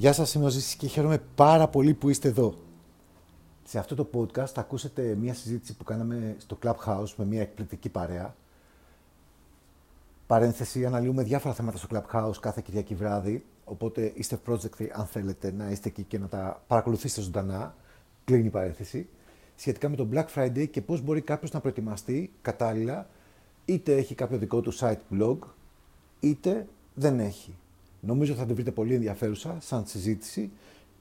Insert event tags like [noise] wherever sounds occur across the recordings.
Γεια σας, είμαι ο Ζήσης και χαίρομαι πάρα πολύ που είστε εδώ. Σε αυτό το podcast θα ακούσετε μια συζήτηση που κάναμε στο Clubhouse με μια εκπληκτική παρέα. Παρένθεση, αναλύουμε διάφορα θέματα στο Clubhouse κάθε Κυριακή βράδυ, οπότε είστε project αν θέλετε να είστε εκεί και να τα παρακολουθήσετε ζωντανά. Κλείνει η παρένθεση. Σχετικά με το Black Friday και πώς μπορεί κάποιος να προετοιμαστεί κατάλληλα, είτε έχει κάποιο δικό του site blog, είτε δεν έχει. Νομίζω θα την βρείτε πολύ ενδιαφέρουσα σαν συζήτηση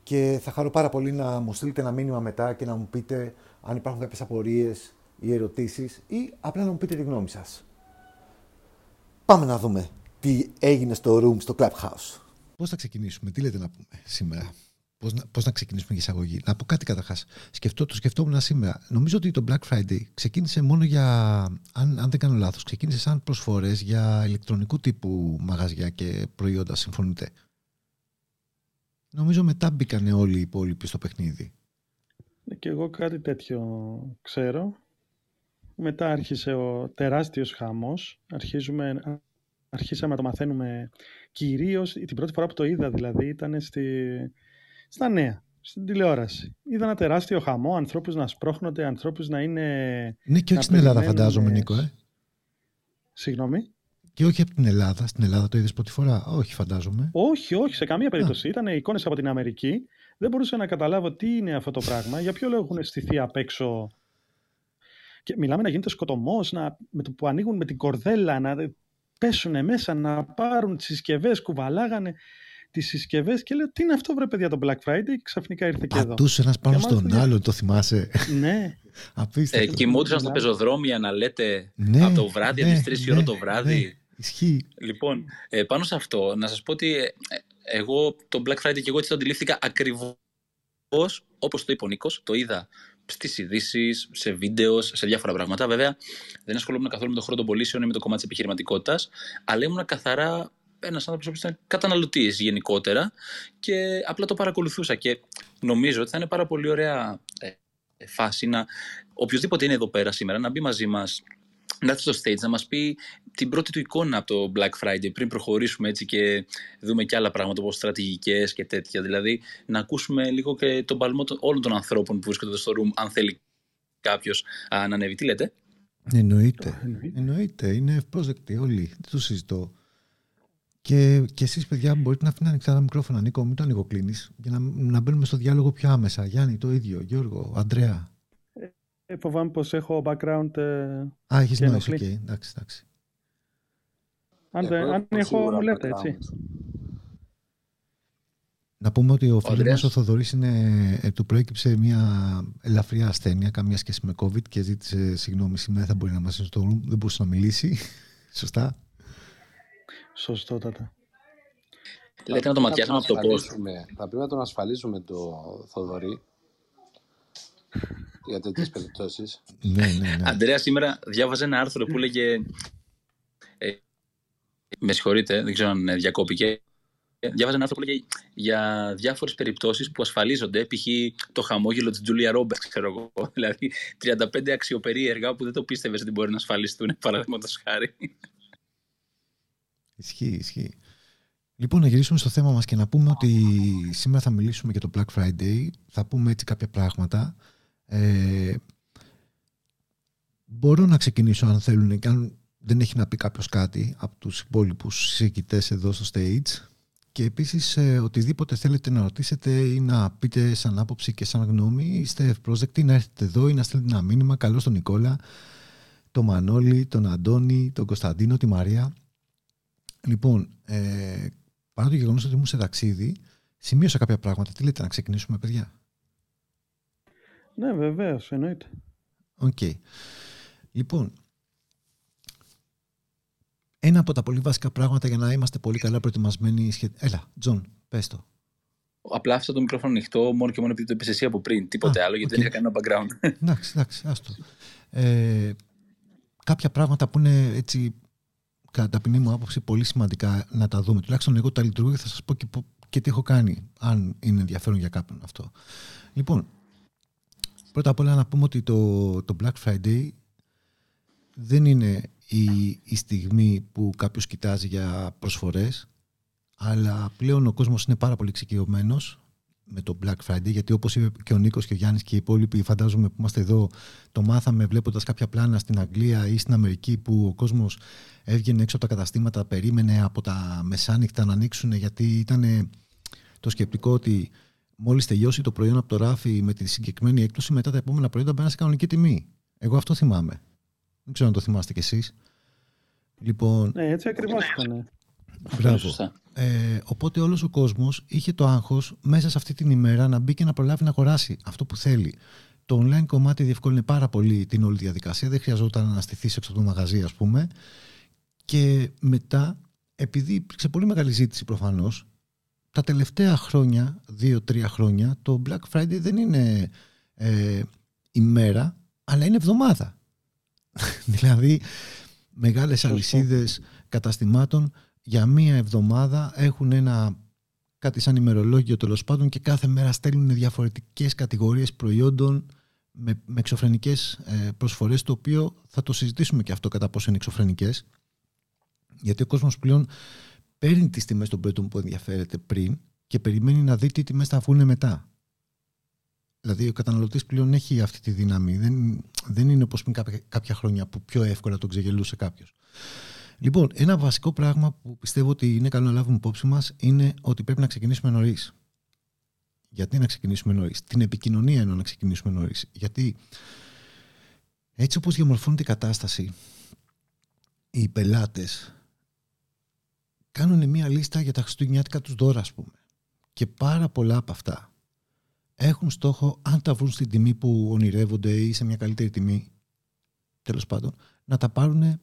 και θα χαρώ πάρα πολύ να μου στείλετε ένα μήνυμα μετά και να μου πείτε αν υπάρχουν κάποιες απορίες ή ερωτήσεις ή απλά να μου πείτε τη γνώμη σας. Πάμε να δούμε τι έγινε στο room στο Clubhouse. Πώς θα ξεκινήσουμε, τι λέτε να πούμε σήμερα; Πώς να, πώς να ξεκινήσουμε για εισαγωγή. Να πω κάτι καταρχάς. Σκεφτώ, το σκεφτόμουν σήμερα. Νομίζω ότι το Black Friday ξεκίνησε μόνο για, αν, αν δεν κάνω λάθος, ξεκίνησε σαν προσφορές για ηλεκτρονικού τύπου μαγαζιά και προϊόντα. Συμφωνείτε. Νομίζω μετά μπήκαν όλοι οι υπόλοιποι στο παιχνίδι. Ναι, και εγώ κάτι τέτοιο ξέρω. Μετά άρχισε ο τεράστιος χαμός. Αρχίζουμε, αρχίσαμε να το μαθαίνουμε κυρίως, την πρώτη φορά που το είδα δηλαδή ήταν στη, στα νέα, στην τηλεόραση. Είδα ένα τεράστιο χαμό, ανθρώπους να σπρώχνονται, ανθρώπους να είναι... Ναι και όχι στην Ελλάδα φαντάζομαι Νίκο, ε. Συγγνώμη. Και όχι από την Ελλάδα. Στην Ελλάδα το είδες πρώτη φορά; Όχι, φαντάζομαι. Όχι, όχι, σε καμία περίπτωση. Ήταν εικόνες από την Αμερική. Δεν μπορούσα να καταλάβω τι είναι αυτό το πράγμα. Για ποιο λόγο έχουν στηθεί απ' έξω; Και μιλάμε να γίνεται σκοτωμός, με το που ανοίγουν με την κορδέλα, να πέσουν μέσα, να πάρουν τις συσκευές, κουβαλάγανε τις συσκευές και λέω τι είναι αυτό βρε παιδιά το Black Friday και ξαφνικά ήρθε και εδώ. Πατούσε ένας πάνω στον άλλο, το θυμάσαι; Ναι. [laughs] Ε, κοιμούνταν στα πεζοδρόμια να λέτε ναι, από το βράδυ, ναι, από τις 3 ναι, ώρα το βράδυ. Ναι, ισχύει. Λοιπόν, ε, πάνω σε αυτό, να σας πω ότι ε, εγώ το Black Friday και εγώ έτσι το αντιλήφθηκα ακριβώς όπως το είπε ο Νίκος, το είδα στις ειδήσεις, σε βίντεος, σε διάφορα πράγματα. Βέβαια, δεν ασχολούμαι καθόλου με το χώρο των πωλήσεων ή με το κομμάτι της επιχειρηματικότητας, αλλά ήμουν καθαρά ένας άνθρωπος που ήταν καταναλωτής γενικότερα και απλά το παρακολουθούσα. Και νομίζω ότι θα είναι πάρα πολύ ωραία ε, φάση να οποιοδήποτε είναι εδώ πέρα σήμερα να μπει μαζί μας να έρθει στο stage να μας πει την πρώτη του εικόνα από το Black Friday πριν προχωρήσουμε έτσι και δούμε και άλλα πράγματα όπως στρατηγικές και τέτοια. Δηλαδή να ακούσουμε λίγο και τον παλμό όλων των ανθρώπων που βρίσκονται στο room αν θέλει κάποιος να ανέβει. Τι λέτε; Εννοείται. Εννοείται. Είναι ευπρόσδεκτοι όλοι. Δεν το συζητώ. Και, και εσείς, παιδιά, μπορείτε να αφήνετε ανοιχτά τα μικρόφωνα. Νίκο, μην το ανοιγοκλίνεις, για να, να μπαίνουμε στο διάλογο πιο άμεσα. Γιάννη, το ίδιο. Γιώργο, Αντρέα. Ε, φοβάμαι πως έχω background. Ε, Α, έχεις νόηση. Okay. Εντάξει, εντάξει. Αν, ε, αν έχω, μου λέτε έτσι. Να πούμε ότι ο φίλος μας ο Θοδωρής ε, του προέκυψε μια ελαφριά ασθένεια, καμία σχέση με COVID και ζήτησε συγγνώμη σήμερα. Δεν θα μπορεί να μας στο δεν μπορούσε να μιλήσει. [laughs] Σωστά. Σωστότατα. Λέτε να το ματιάσουμε από το πώς. Θα πρέπει να τον ασφαλίζουμε το Θοδωρή για τέτοιες περιπτώσεις. ναι, ναι, ναι. Αντρέα, σήμερα διάβαζε ένα άρθρο που έλεγε. Ε, με συγχωρείτε, δεν ξέρω αν διακόπηκε. Διάβαζε ένα άρθρο που έλεγε για διάφορες περιπτώσεις που ασφαλίζονται. Π.χ. το χαμόγελο της Τζούλια Ρόμπερτς, ξέρω εγώ. [laughs] Δηλαδή 35 αξιοπερίεργα που δεν το πίστευες ότι μπορεί να ασφαλιστούν, παραδείγματος χάρη. Ισχύει, ισχύει. Λοιπόν, να γυρίσουμε στο θέμα μας και να πούμε ότι σήμερα θα μιλήσουμε για το Black Friday. Θα πούμε έτσι κάποια πράγματα. Ε, μπορώ να ξεκινήσω αν θέλουν και αν δεν έχει να πει κάποιος κάτι από τους υπόλοιπους συζητητές εδώ στο stage. Και επίσης ε, οτιδήποτε θέλετε να ρωτήσετε ή να πείτε σαν άποψη και σαν γνώμη είστε ευπρόσδεκτοι να έρθετε εδώ ή να στείλετε ένα μήνυμα καλό στον Νικόλα, τον Μανώλη, τον Αντώνη, τον Κωνσταντίνο, τη Μαρία Λοιπόν, ε, παρά το γεγονός ότι ήμουν σε ταξίδι, σημείωσα κάποια πράγματα. Τι λέτε, να ξεκινήσουμε, παιδιά; Ναι, βεβαίως, εννοείται. Okay. Λοιπόν, ένα από τα πολύ βασικά πράγματα για να είμαστε πολύ καλά προετοιμασμένοι. Έλα, Τζον, πες το. Απλά αυτό το μικρόφωνο ανοιχτό μόνο και μόνο επειδή το είπες εσύ από πριν. Τίποτε άλλο, γιατί δεν είχα κανένα background. Εντάξει, εντάξει, άστο. Ε, κάποια πράγματα που είναι έτσι κατά ταπεινή μου άποψη, πολύ σημαντικά να τα δούμε. Τουλάχιστον εγώ τα λειτουργώ και θα σας πω και, και τι έχω κάνει, αν είναι ενδιαφέρον για κάποιον αυτό. Λοιπόν, πρώτα απ' όλα να πούμε ότι το, το Black Friday δεν είναι η, η στιγμή που κάποιος κοιτάζει για προσφορές, αλλά πλέον ο κόσμος είναι πάρα πολύ εξοικειωμένος με το Black Friday, γιατί όπως είπε και ο Νίκος και ο Γιάννης και οι υπόλοιποι φαντάζομαι που είμαστε εδώ, το μάθαμε βλέποντας κάποια πλάνα στην Αγγλία ή στην Αμερική που ο κόσμος έβγαινε έξω από τα καταστήματα, περίμενε από τα μεσάνυχτα να ανοίξουν γιατί ήταν το σκεπτικό ότι μόλις τελειώσει το προϊόν από το ράφι με τη συγκεκριμένη έκπτωση, μετά τα επόμενα προϊόντα μπαίνουν σε κανονική τιμή. Εγώ αυτό θυμάμαι. Δεν ξέρω αν το θυμάστε κι εσείς. Λοιπόν, ναι, έτσι ακριβώς ήταν. Μπράβο. Ε, οπότε όλος ο κόσμος είχε το άγχος μέσα σε αυτή την ημέρα να μπει και να προλάβει να αγοράσει αυτό που θέλει. Το online κομμάτι διευκόλυνε πάρα πολύ την όλη διαδικασία. Δεν χρειαζόταν να στηθεί έξω από το μαγαζί, ας πούμε. Και μετά, επειδή υπήρξε πολύ μεγάλη ζήτηση προφανώς, τα τελευταία χρόνια, δύο-τρία χρόνια, το Black Friday δεν είναι ε, ημέρα, αλλά είναι εβδομάδα. [laughs] δηλαδή, μεγάλες αλυσίδες καταστημάτων για μία εβδομάδα έχουν ένα κάτι σαν ημερολόγιο τέλος πάντων και κάθε μέρα στέλνουν διαφορετικές κατηγορίες προϊόντων με, με εξωφρενικές ε, προσφορές το οποίο θα το συζητήσουμε και αυτό κατά πόσο είναι εξωφρενικές γιατί ο κόσμος πλέον παίρνει τις τιμές των προϊόντων που ενδιαφέρεται πριν και περιμένει να δει τι τιμές θα βγουν μετά. Δηλαδή ο καταναλωτής πλέον έχει αυτή τη δύναμη. Δεν, δεν είναι όπως πριν κάποια, κάποια χρόνια που πιο εύκολα τον ξεγελούσε κάποιος. Λοιπόν, ένα βασικό πράγμα που πιστεύω ότι είναι καλό να λάβουμε υπόψη μας είναι ότι πρέπει να ξεκινήσουμε νωρίς. Γιατί να ξεκινήσουμε νωρίς; Την επικοινωνία εννοώ να ξεκινήσουμε νωρίς. Γιατί έτσι όπως διαμορφώνεται η κατάσταση, οι πελάτες κάνουν μια λίστα για τα χριστουγεννιάτικα τους δώρα, ας πούμε. Και πάρα πολλά από αυτά έχουν στόχο, αν τα βρουν στην τιμή που ονειρεύονται ή σε μια καλύτερη τιμή, τέλος πάντων, να τα πάρουν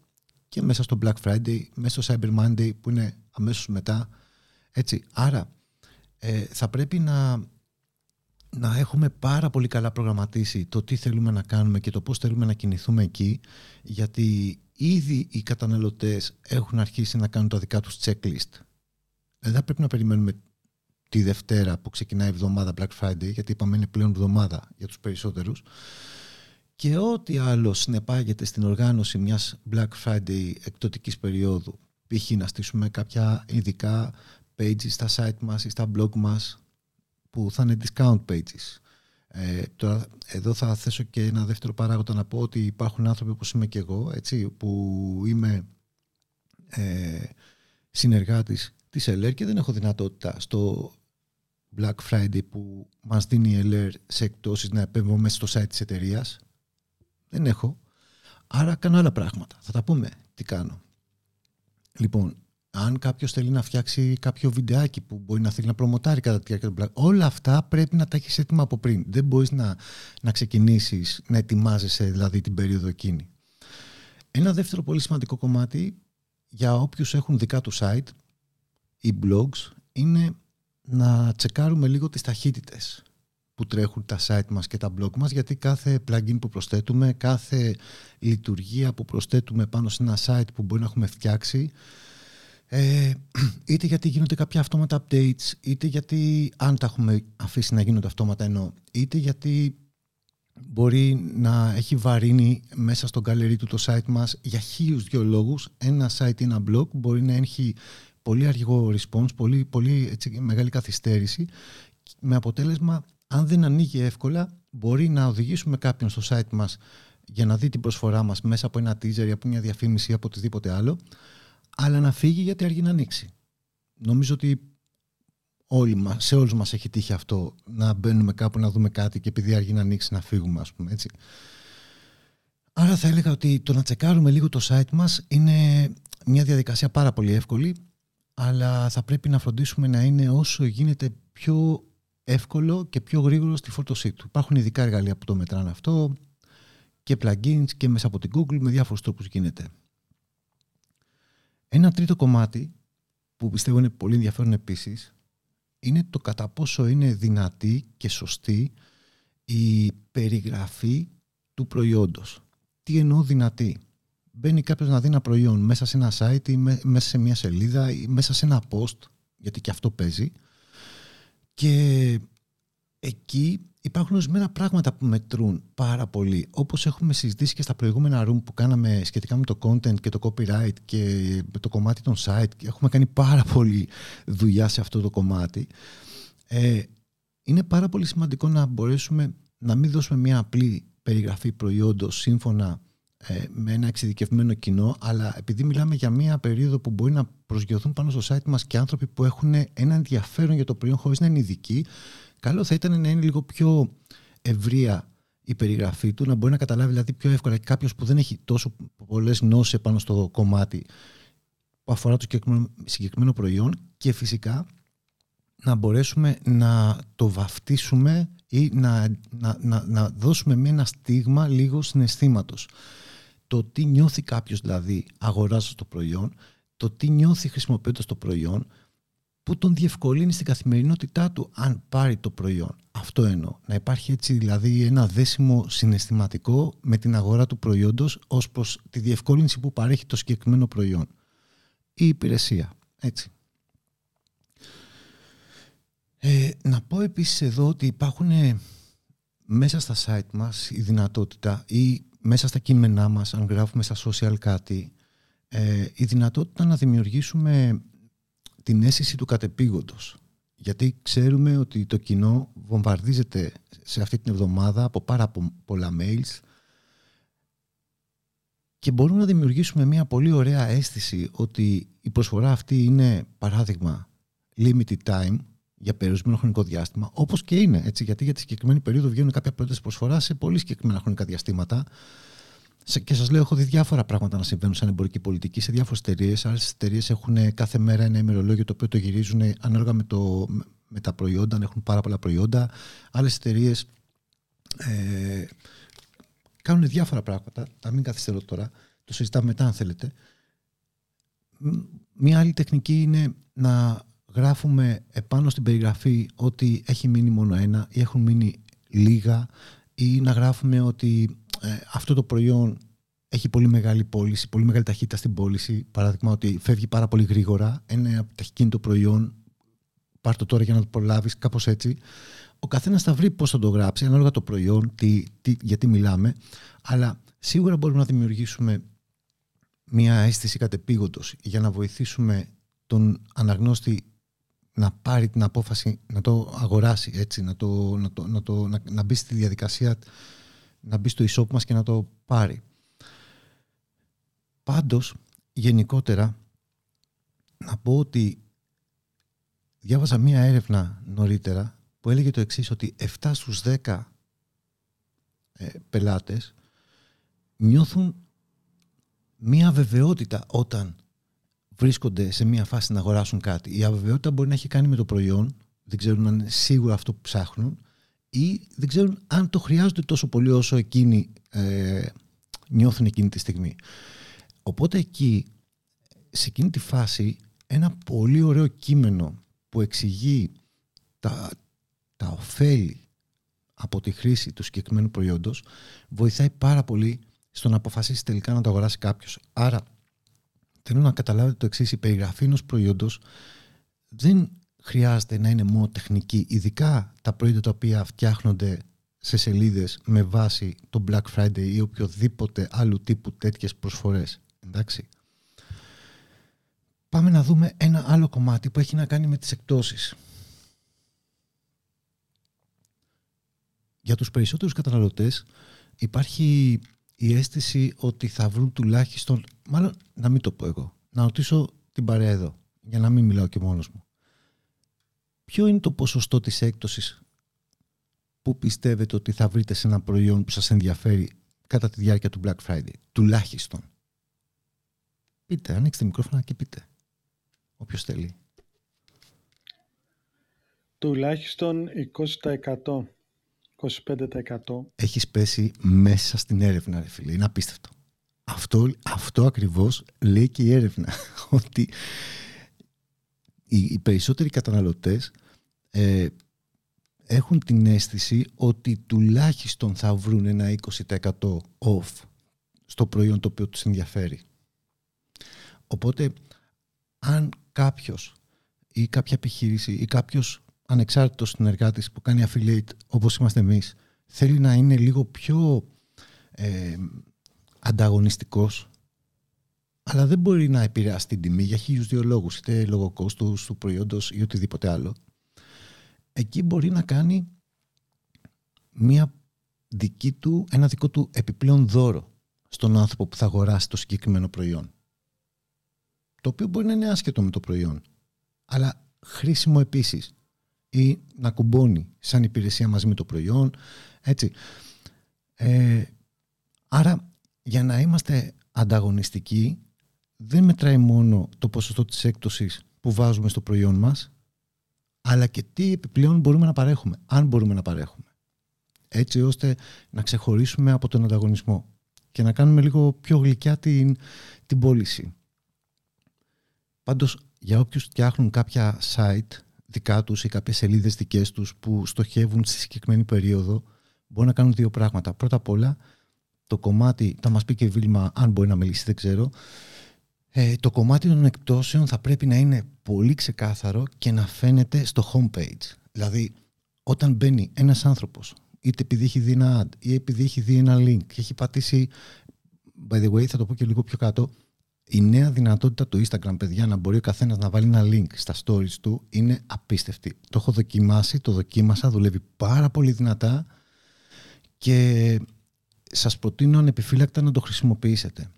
και μέσα στο Black Friday, μέσα στο Cyber Monday που είναι αμέσως μετά. Έτσι. Άρα ε, θα πρέπει να, να έχουμε πάρα πολύ καλά προγραμματίσει το τι θέλουμε να κάνουμε και το πώς θέλουμε να κινηθούμε εκεί γιατί ήδη οι καταναλωτές έχουν αρχίσει να κάνουν τα δικά τους checklist. Δεν πρέπει να περιμένουμε τη Δευτέρα που ξεκινάει η εβδομάδα Black Friday γιατί είπαμε είναι πλέον εβδομάδα για τους περισσότερους και ό,τι άλλο συνεπάγεται στην οργάνωση μιας Black Friday εκτοτικής περίοδου π.χ. να στήσουμε κάποια ειδικά pages στα site μας ή στα blog μας που θα είναι discount pages. Ε, τώρα, εδώ θα θέσω και ένα δεύτερο παράγοντα να πω ότι υπάρχουν άνθρωποι όπως είμαι και εγώ έτσι, που είμαι ε, συνεργάτης της LR και δεν έχω δυνατότητα στο Black Friday που μας δίνει η LR σε εκτόσεις να επέμβω μέσα στο site της εταιρείας δεν έχω. Άρα κάνω άλλα πράγματα. Θα τα πούμε τι κάνω. Λοιπόν, αν κάποιος θέλει να φτιάξει κάποιο βιντεάκι που μπορεί να θέλει να προμοτάρει κατά τη διάρκεια του Black, όλα αυτά πρέπει να τα έχεις έτοιμα από πριν. Δεν μπορείς να, να ξεκινήσεις να ετοιμάζεσαι δηλαδή την περίοδο εκείνη. Ένα δεύτερο πολύ σημαντικό κομμάτι για όποιους έχουν δικά τους site ή blogs είναι να τσεκάρουμε λίγο τις ταχύτητες που τρέχουν τα site μας και τα blog μας γιατί κάθε plugin που προσθέτουμε, κάθε λειτουργία που προσθέτουμε πάνω σε ένα site που μπορεί να έχουμε φτιάξει ε, [clears throat] είτε γιατί γίνονται κάποια αυτόματα updates είτε γιατί αν τα έχουμε αφήσει να γίνονται αυτόματα ενώ είτε γιατί μπορεί να έχει βαρύνει μέσα στο gallery του το site μας για χίλιους δυο λόγους. Ένα site ή ένα blog μπορεί να έχει πολύ αργό response, πολύ, πολύ έτσι, μεγάλη καθυστέρηση με αποτέλεσμα αν δεν ανοίγει εύκολα, μπορεί να οδηγήσουμε κάποιον στο site μας για να δει την προσφορά μας μέσα από ένα teaser ή από μια διαφήμιση ή από οτιδήποτε άλλο, αλλά να φύγει γιατί αργεί να ανοίξει. Νομίζω ότι όλοι μας, σε όλους μας έχει τύχει αυτό να μπαίνουμε κάπου να δούμε κάτι και επειδή αργεί να ανοίξει να φύγουμε ας πούμε έτσι. Άρα θα έλεγα ότι το να τσεκάρουμε λίγο το site μας είναι μια διαδικασία πάρα πολύ εύκολη αλλά θα πρέπει να φροντίσουμε να είναι όσο γίνεται πιο εύκολο και πιο γρήγορο στη φόρτωσή του. Υπάρχουν ειδικά εργαλεία που το μετράνε αυτό και plugins και μέσα από την Google με διάφορους τρόπους γίνεται. Ένα τρίτο κομμάτι που πιστεύω είναι πολύ ενδιαφέρον επίσης είναι το κατά πόσο είναι δυνατή και σωστή η περιγραφή του προϊόντος. Τι εννοώ δυνατή; Μπαίνει κάποιος να δει ένα προϊόν μέσα σε ένα site ή μέσα σε μια σελίδα ή μέσα σε ένα post, γιατί και αυτό παίζει, και εκεί υπάρχουν ορισμένα πράγματα που μετρούν πάρα πολύ. Όπως έχουμε συζητήσει και στα προηγούμενα room που κάναμε σχετικά με το content και το copyright και το κομμάτι των site. Έχουμε κάνει πάρα πολύ δουλειά σε αυτό το κομμάτι. Ε, είναι πάρα πολύ σημαντικό να μπορέσουμε να μην δώσουμε μια απλή περιγραφή προϊόντος σύμφωνα ε, με ένα εξειδικευμένο κοινό, αλλά επειδή μιλάμε για μια περίοδο που μπορεί να προσγειωθούν πάνω στο site μας και άνθρωποι που έχουν ένα ενδιαφέρον για το προϊόν χωρίς να είναι ειδικοί, καλό θα ήταν να είναι λίγο πιο ευρεία η περιγραφή του, να μπορεί να καταλάβει δηλαδή πιο εύκολα και κάποιος που δεν έχει τόσο πολλές γνώσεις πάνω στο κομμάτι που αφορά το συγκεκριμένο προϊόν και φυσικά να μπορέσουμε να το βαφτίσουμε ή να, να, να, να δώσουμε με ένα στίγμα λίγο συναισθήματος. Το τι νιώθει κάποιος δηλαδή αγοράζοντας το προϊόν, το τι νιώθει χρησιμοποιώντας το προϊόν, που τον διευκολύνει στην καθημερινότητά του αν πάρει το προϊόν. Αυτό εννοώ. Να υπάρχει έτσι δηλαδή ένα δέσιμο συναισθηματικό με την αγορά του προϊόντος ως προς τη διευκόλυνση που παρέχει το συγκεκριμένο προϊόν. Η υπηρεσία. Έτσι. Ε, να πω επίσης εδώ ότι υπάρχουν ε, μέσα στα site μας η δυνατότητα ή μέσα στα κείμενά μας, αν γράφουμε στα social κάτι, ε, η δυνατότητα να δημιουργήσουμε την αίσθηση του κατεπήγοντος. Γιατί ξέρουμε ότι το κοινό βομβαρδίζεται σε αυτή την εβδομάδα από πάρα πολλά mails και μπορούμε να δημιουργήσουμε μια πολύ ωραία αίσθηση ότι η προσφορά αυτή είναι παράδειγμα limited time για περιορισμένο χρονικό διάστημα, όπως και είναι, έτσι, γιατί για τη συγκεκριμένη περίοδο βγαίνουν κάποια πρώτες προσφορά σε πολύ συγκεκριμένα χρονικά διαστήματα και σας λέω, έχω δει διάφορα πράγματα να συμβαίνουν σαν εμπορική πολιτική σε διάφορες εταιρείες. Άλλες εταιρείες έχουν κάθε μέρα ένα ημερολόγιο το οποίο το γυρίζουν ανάλογα με, το, με τα προϊόντα, αν έχουν πάρα πολλά προϊόντα. Άλλες εταιρείες ε, κάνουν διάφορα πράγματα. Να μην καθυστερώ τώρα. Το συζητάμε μετά, αν θέλετε. Μία άλλη τεχνική είναι να γράφουμε επάνω στην περιγραφή ότι έχει μείνει μόνο ένα ή έχουν μείνει λίγα ή να γράφουμε ότι ε, αυτό το προϊόν έχει πολύ μεγάλη πώληση, πολύ μεγάλη ταχύτητα στην πώληση. Παράδειγμα, ότι φεύγει πάρα πολύ γρήγορα. Ένα ταχυκίνητο προϊόν, πάρ το τώρα για να το προλάβεις, κάπως έτσι. Ο καθένας θα βρει πώς θα το γράψει, ανάλογα το προϊόν, τι, τι, γιατί μιλάμε. Αλλά σίγουρα μπορούμε να δημιουργήσουμε μια αίσθηση κατεπήγοντος για να βοηθήσουμε τον αναγνώστη να πάρει την απόφαση να το αγοράσει έτσι, να, το, να, το, να, το, να, να μπει στη διαδικασία να μπει στο e μας και να το πάρει. Πάντως, γενικότερα, να πω ότι διάβαζα μία έρευνα νωρίτερα που έλεγε το εξής, ότι 7 στους 10 ε, πελάτες νιώθουν μία βεβαιότητα όταν βρίσκονται σε μία φάση να αγοράσουν κάτι. Η αβεβαιότητα μπορεί να έχει κάνει με το προϊόν, δεν ξέρουν αν είναι σίγουρα αυτό που ψάχνουν, ή δεν ξέρουν αν το χρειάζονται τόσο πολύ όσο εκείνοι ε, νιώθουν εκείνη τη στιγμή. Οπότε εκεί, σε εκείνη τη φάση, ένα πολύ ωραίο κείμενο που εξηγεί τα, τα ωφέλη από τη χρήση του συγκεκριμένου προϊόντος βοηθάει πάρα πολύ στο να αποφασίσει τελικά να το αγοράσει κάποιος. Άρα, θέλω να καταλάβετε το εξής η περιγραφή ενός προϊόντος δεν χρειάζεται να είναι μόνο τεχνική, ειδικά τα προϊόντα τα οποία φτιάχνονται σε σελίδες με βάση το Black Friday ή οποιοδήποτε άλλου τύπου τέτοιες προσφορές. Εντάξει. Πάμε να δούμε ένα άλλο κομμάτι που έχει να κάνει με τις εκτόσεις. Για τους περισσότερους καταναλωτές υπάρχει η αίσθηση ότι θα βρουν τουλάχιστον, μάλλον να μην το πω εγώ, να ρωτήσω την παρέα εδώ, για να μην μιλάω και μόνος μου ποιο είναι το ποσοστό της έκπτωσης που πιστεύετε ότι θα βρείτε σε ένα προϊόν που σας ενδιαφέρει κατά τη διάρκεια του Black Friday, τουλάχιστον; Πείτε, ανοίξτε μικρόφωνα και πείτε. Όποιος θέλει. Τουλάχιστον 20%. 25%. Έχεις πέσει μέσα στην έρευνα, ρε φίλε. Είναι απίστευτο. Αυτό, αυτό ακριβώς λέει και η έρευνα. [laughs] Ότι οι, οι περισσότεροι καταναλωτές ε, έχουν την αίσθηση ότι τουλάχιστον θα βρουν ένα 20% off στο προϊόν το οποίο τους ενδιαφέρει. Οπότε, αν κάποιος ή κάποια επιχείρηση ή κάποιος ανεξάρτητος συνεργάτης που κάνει affiliate όπως είμαστε εμείς θέλει να είναι λίγο πιο ε, ανταγωνιστικός αλλά δεν μπορεί να επηρεάσει την τιμή για χίλιους δύο λόγους είτε λόγω κόστους του προϊόντος ή οτιδήποτε άλλο εκεί μπορεί να κάνει μια δική του, ένα δικό του επιπλέον δώρο στον άνθρωπο που θα αγοράσει το συγκεκριμένο προϊόν. Το οποίο μπορεί να είναι άσχετο με το προϊόν, αλλά χρήσιμο επίσης ή να κουμπώνει σαν υπηρεσία μαζί με το προϊόν, έτσι. Ε, άρα, για να είμαστε ανταγωνιστικοί, δεν μετράει μόνο το ποσοστό της έκπτωσης που βάζουμε στο προϊόν μας, αλλά και τι επιπλέον μπορούμε να παρέχουμε, αν μπορούμε να παρέχουμε. Έτσι ώστε να ξεχωρίσουμε από τον ανταγωνισμό και να κάνουμε λίγο πιο γλυκιά την, την πώληση. Πάντως, για όποιους φτιάχνουν κάποια site δικά τους ή κάποιες σελίδες δικές τους που στοχεύουν στη συγκεκριμένη περίοδο, μπορούν να κάνουν δύο πράγματα. Πρώτα απ' όλα, το κομμάτι, θα μας πει και η Βίλμα αν μπορεί να μιλήσει, δεν ξέρω, ε, το κομμάτι των εκπτώσεων θα πρέπει να είναι πολύ ξεκάθαρο και να φαίνεται στο homepage. Δηλαδή, όταν μπαίνει ένας άνθρωπος, είτε επειδή έχει δει ένα ad ή επειδή έχει δει ένα link και έχει πατήσει, by the way, θα το πω και λίγο πιο κάτω, η νέα δυνατότητα του Instagram, παιδιά, να μπορεί ο καθένας να βάλει ένα link στα stories του είναι απίστευτη. Το έχω δοκιμάσει, το δοκίμασα, δουλεύει πάρα πολύ δυνατά και σας προτείνω ανεπιφύλακτα να το χρησιμοποιήσετε.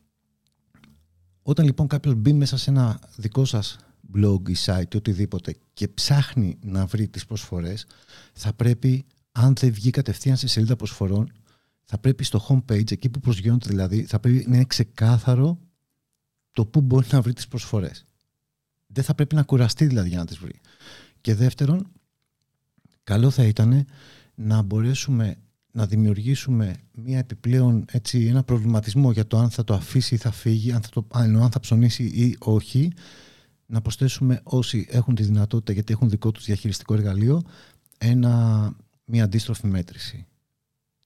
Όταν λοιπόν κάποιος μπει μέσα σε ένα δικό σας blog ή site ή οτιδήποτε και ψάχνει να βρει τις προσφορές, θα πρέπει, αν δεν βγει κατευθείαν σε σελίδα προσφορών, θα πρέπει στο homepage, εκεί που προσγειώνεται δηλαδή, θα πρέπει να είναι ξεκάθαρο το πού μπορεί να βρει τις προσφορές. Δεν θα πρέπει να κουραστεί δηλαδή για να τις βρει. Και δεύτερον, καλό θα ήταν να μπορέσουμε να δημιουργήσουμε μια επιπλέον έτσι, ένα προβληματισμό για το αν θα το αφήσει ή θα φύγει, αν θα, το, αν θα ψωνίσει ή όχι, να προσθέσουμε όσοι έχουν τη δυνατότητα γιατί έχουν δικό τους διαχειριστικό εργαλείο ένα, μια αντίστροφη μέτρηση.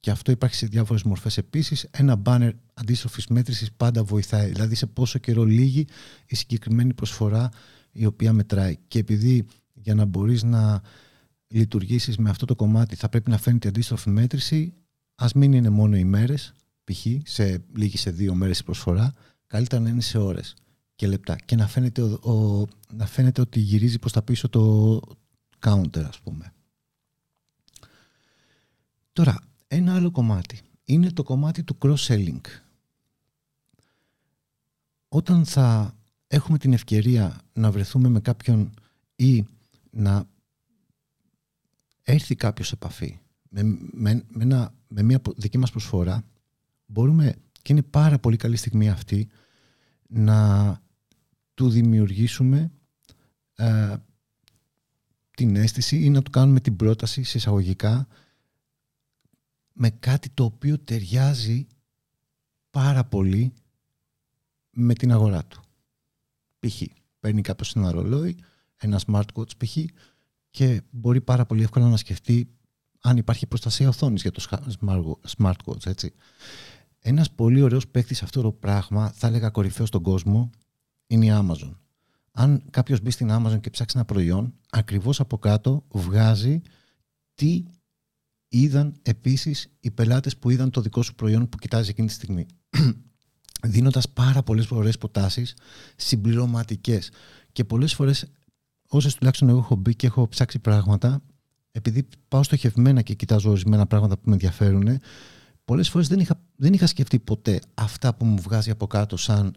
Και αυτό υπάρχει σε διάφορες μορφές επίσης. Ένα μπάνερ αντίστροφης μέτρησης πάντα βοηθάει. Δηλαδή σε πόσο καιρό λύγει η συγκεκριμένη προσφορά η οποία μετράει. Και επειδή για να μπορείς να λειτουργήσεις με αυτό το κομμάτι θα πρέπει να φαίνεται αντίστροφη μέτρηση, ας μην είναι μόνο οι μέρες, π.χ. σε λίγη σε δύο μέρες η προσφορά, καλύτερα να είναι σε ώρες και λεπτά και να φαίνεται, ο, να φαίνεται ότι γυρίζει προς τα πίσω το counter ας πούμε. Τώρα, ένα άλλο κομμάτι είναι το κομμάτι του cross-selling. Όταν θα έχουμε την ευκαιρία να βρεθούμε με κάποιον ή να έρθει κάποιος σε επαφή με, με, με, μια δική μας προσφορά, μπορούμε, και είναι πάρα πολύ καλή στιγμή αυτή, να του δημιουργήσουμε ε, την αίσθηση ή να του κάνουμε την πρόταση σε εισαγωγικά με κάτι το οποίο ταιριάζει πάρα πολύ με την αγορά του. Π.χ. παίρνει κάποιος ένα ρολόι, ένα smartwatch π.χ και μπορεί πάρα πολύ εύκολα να σκεφτεί αν υπάρχει προστασία οθόνης για το smartwatch. Έτσι. Ένας πολύ ωραίος παίκτης σε αυτό το πράγμα, θα έλεγα κορυφαίος στον κόσμο, είναι η Amazon. Αν κάποιος μπει στην Amazon και ψάξει ένα προϊόν, ακριβώς από κάτω βγάζει τι είδαν επίσης οι πελάτες που είδαν το δικό σου προϊόν που κοιτάζεις εκείνη τη στιγμή. [clears throat] Δίνοντας πάρα πολλές ωραίες προτάσεις συμπληρωματικές. Και πολλές φορές όσες τουλάχιστον εγώ έχω μπει και έχω ψάξει πράγματα, επειδή πάω στοχευμένα και κοιτάζω ορισμένα πράγματα που με ενδιαφέρουν, πολλές φορές δεν είχα, δεν είχα σκεφτεί ποτέ αυτά που μου βγάζει από κάτω σαν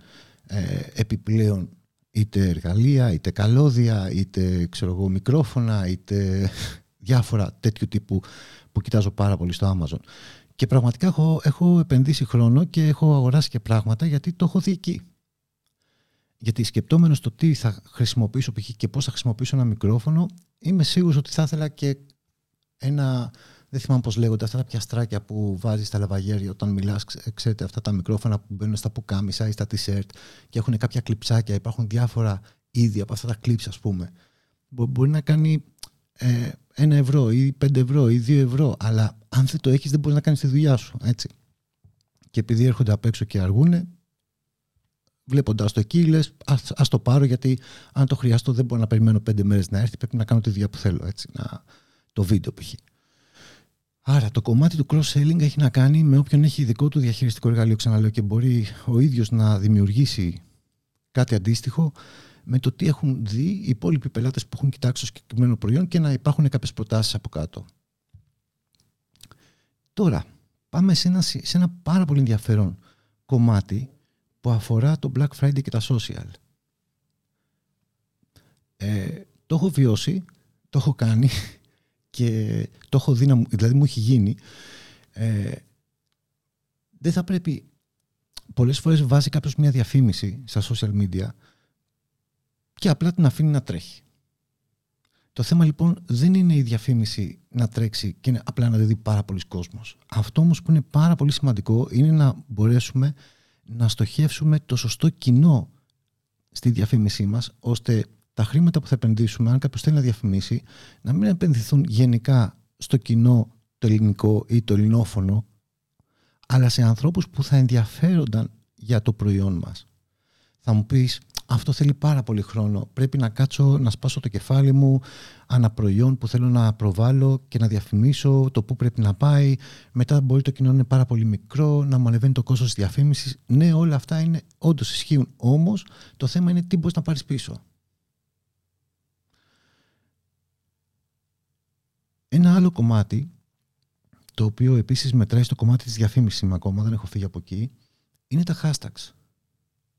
ε, επιπλέον είτε εργαλεία, είτε καλώδια, είτε ξέρω εγώ, μικρόφωνα, είτε διάφορα τέτοιου τύπου που κοιτάζω πάρα πολύ στο Amazon. Και πραγματικά έχω, έχω επενδύσει χρόνο και έχω αγοράσει και πράγματα γιατί το έχω δει εκεί. Γιατί σκεπτόμενος το τι θα χρησιμοποιήσω π.χ. και πώς θα χρησιμοποιήσω ένα μικρόφωνο, είμαι σίγουρος ότι θα ήθελα και ένα. Δεν θυμάμαι πώς λέγονται αυτά τα πιαστράκια που βάζεις στα λαβαγέρια όταν μιλάς. Ξέρετε, αυτά τα μικρόφωνα που μπαίνουν στα πουκάμισα ή στα t-shirt και έχουν κάποια κλειψάκια. Υπάρχουν διάφορα είδη από αυτά τα clips, ας πούμε. Μπορεί να κάνει ε, ένα ευρώ ή πέντε ευρώ ή δύο ευρώ, αλλά αν δεν το έχεις, δεν μπορείς να κάνεις τη δουλειά σου. Έτσι. Και επειδή έρχονται απ' έξω και αργούν, βλέποντας το εκεί, λες: Α το πάρω, γιατί αν το χρειαστώ, δεν μπορώ να περιμένω πέντε μέρες να έρθει. Πρέπει να κάνω τη δουλειά που θέλω. Έτσι, να, το βίντεο π.χ. Άρα το κομμάτι του cross-selling έχει να κάνει με όποιον έχει δικό του διαχειριστικό εργαλείο, ξαναλέω, και μπορεί ο ίδιος να δημιουργήσει κάτι αντίστοιχο με το τι έχουν δει οι υπόλοιποι πελάτες που έχουν κοιτάξει το συγκεκριμένο προϊόν και να υπάρχουν κάποιες προτάσεις από κάτω. Τώρα, πάμε σε ένα, σε ένα πάρα πολύ ενδιαφέρον κομμάτι που αφορά το Black Friday και τα social. Ε, το έχω βιώσει, το έχω κάνει [laughs] και το έχω δει, δηλαδή μου έχει γίνει, ε, δεν θα πρέπει, πολλές φορές βάζει κάποιος μια διαφήμιση στα social media και απλά την αφήνει να τρέχει. Το θέμα λοιπόν δεν είναι η διαφήμιση να τρέξει και απλά να δει πάρα πολλοί κόσμος. Αυτό όμως που είναι πάρα πολύ σημαντικό είναι να μπορέσουμε να στοχεύσουμε το σωστό κοινό στη διαφήμισή μας ώστε τα χρήματα που θα επενδύσουμε, αν κάποιος θέλει να διαφημίσει, να μην επενδυθούν γενικά στο κοινό το ελληνικό ή το ελληνόφωνο, αλλά σε ανθρώπους που θα ενδιαφέρονταν για το προϊόν μας. Θα μου πεις, αυτό θέλει πάρα πολύ χρόνο. Πρέπει να κάτσω να σπάσω το κεφάλι μου ανά προϊόν που θέλω να προβάλλω και να διαφημίσω το πού πρέπει να πάει. Μετά μπορεί το κοινό να είναι πάρα πολύ μικρό, να μου ανεβαίνει το κόστος της διαφήμισης. Ναι, όλα αυτά είναι, όντως ισχύουν. Όμως το θέμα είναι τι μπορείς να πάρεις πίσω. Ένα άλλο κομμάτι, το οποίο επίσης μετράει στο κομμάτι της διαφήμισης ακόμα, δεν έχω φύγει από εκεί, είναι τα hashtags.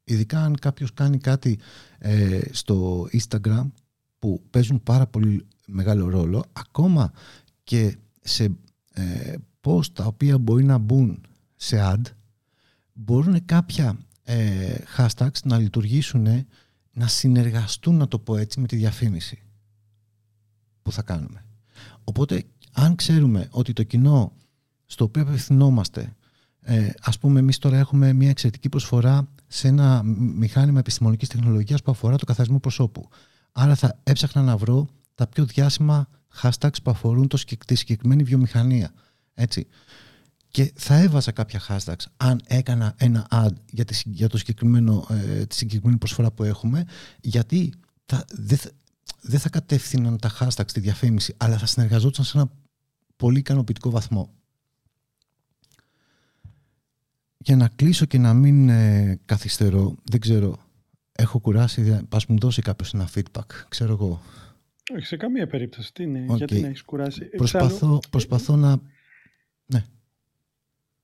Ειδικά αν κάποιος κάνει κάτι ε, στο Instagram που παίζουν πάρα πολύ μεγάλο ρόλο, ακόμα και σε ε, post τα οποία μπορεί να μπουν σε ad, μπορούν κάποια ε, hashtags να λειτουργήσουν, να συνεργαστούν, να το πω έτσι, με τη διαφήμιση που θα κάνουμε. Οπότε, αν ξέρουμε ότι το κοινό στο οποίο απευθυνόμαστε, ε, ας πούμε εμείς τώρα έχουμε μια εξαιρετική προσφορά σε ένα μηχάνημα επιστημονικής τεχνολογίας που αφορά το καθαρισμό προσώπου. Άρα θα έψαχνα να βρω τα πιο διάσημα hashtags που αφορούν το, τη συγκεκριμένη βιομηχανία. Έτσι. Και θα έβαζα κάποια hashtags αν έκανα ένα ad για, τη, για το συγκεκριμένο, ε, τη συγκεκριμένη προσφορά που έχουμε, γιατί θα, δεν, δεν θα κατεύθυναν τα hashtags στη διαφήμιση, αλλά θα συνεργαζόταν σε ένα πολύ ικανοποιητικό βαθμό. Για να κλείσω και να μην ε, καθυστερώ, δεν ξέρω, έχω κουράσει, πας μου δώσει κάποιος ένα feedback, ξέρω εγώ. Όχι, σε καμία περίπτωση. Τι είναι, γιατί να έχεις κουράσει; Προσπαθώ, προσπαθώ να... Ναι.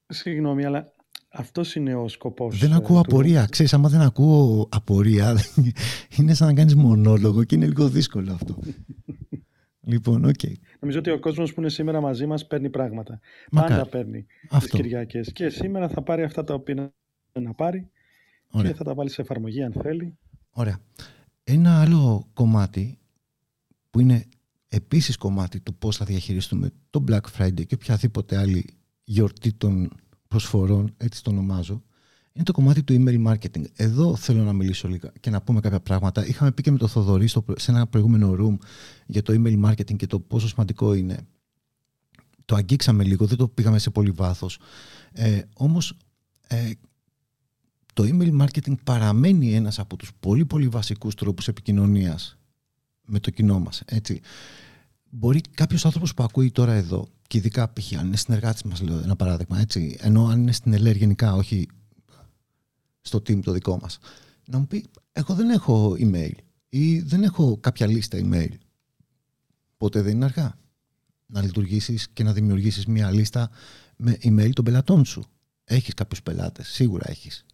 Συγγνώμη, αλλά αυτός είναι ο σκοπός. Δεν ε, ακούω απορία. Ξέρεις, άμα δεν ακούω απορία, [laughs] είναι σαν να κάνεις μονόλογο και είναι λίγο δύσκολο αυτό. [laughs] λοιπόν, okay. Νομίζω ότι ο κόσμος που είναι σήμερα μαζί μας παίρνει πράγματα. Μακάρι. Πάντα παίρνει τις Κυριακές. Και σήμερα θα πάρει αυτά τα οποία να πάρει Ωραία. και θα τα βάλει σε εφαρμογή αν θέλει. Ωραία. Ένα άλλο κομμάτι που είναι επίσης κομμάτι του πώς θα διαχειριστούμε το Black Friday και οποιαδήποτε άλλη γιορτή των προσφορών, έτσι το ονομάζω, είναι το κομμάτι του email marketing. Εδώ θέλω να μιλήσω λίγα και να πούμε κάποια πράγματα. Είχαμε πει και με το Θοδωρή στο, σε ένα προηγούμενο room για το email marketing και το πόσο σημαντικό είναι. Το αγγίξαμε λίγο, δεν το πήγαμε σε πολύ βάθος. Ε, όμως ε, το email marketing παραμένει ένας από τους πολύ πολύ βασικούς τρόπους επικοινωνίας με το κοινό μας. Έτσι. Μπορεί κάποιος άνθρωπος που ακούει τώρα εδώ και ειδικά π.χ. αν είναι συνεργάτης μας, λέω ένα παράδειγμα, έτσι, ενώ αν είναι στην ΕΛΕΡ γενικά, όχι στο team το δικό μας, να μου πει: Εγώ δεν έχω email ή δεν έχω κάποια λίστα email. Ποτέ δεν είναι αργά να λειτουργήσεις και να δημιουργήσεις μια λίστα με email των πελατών σου. Έχεις κάποιους πελάτες, σίγουρα έχεις.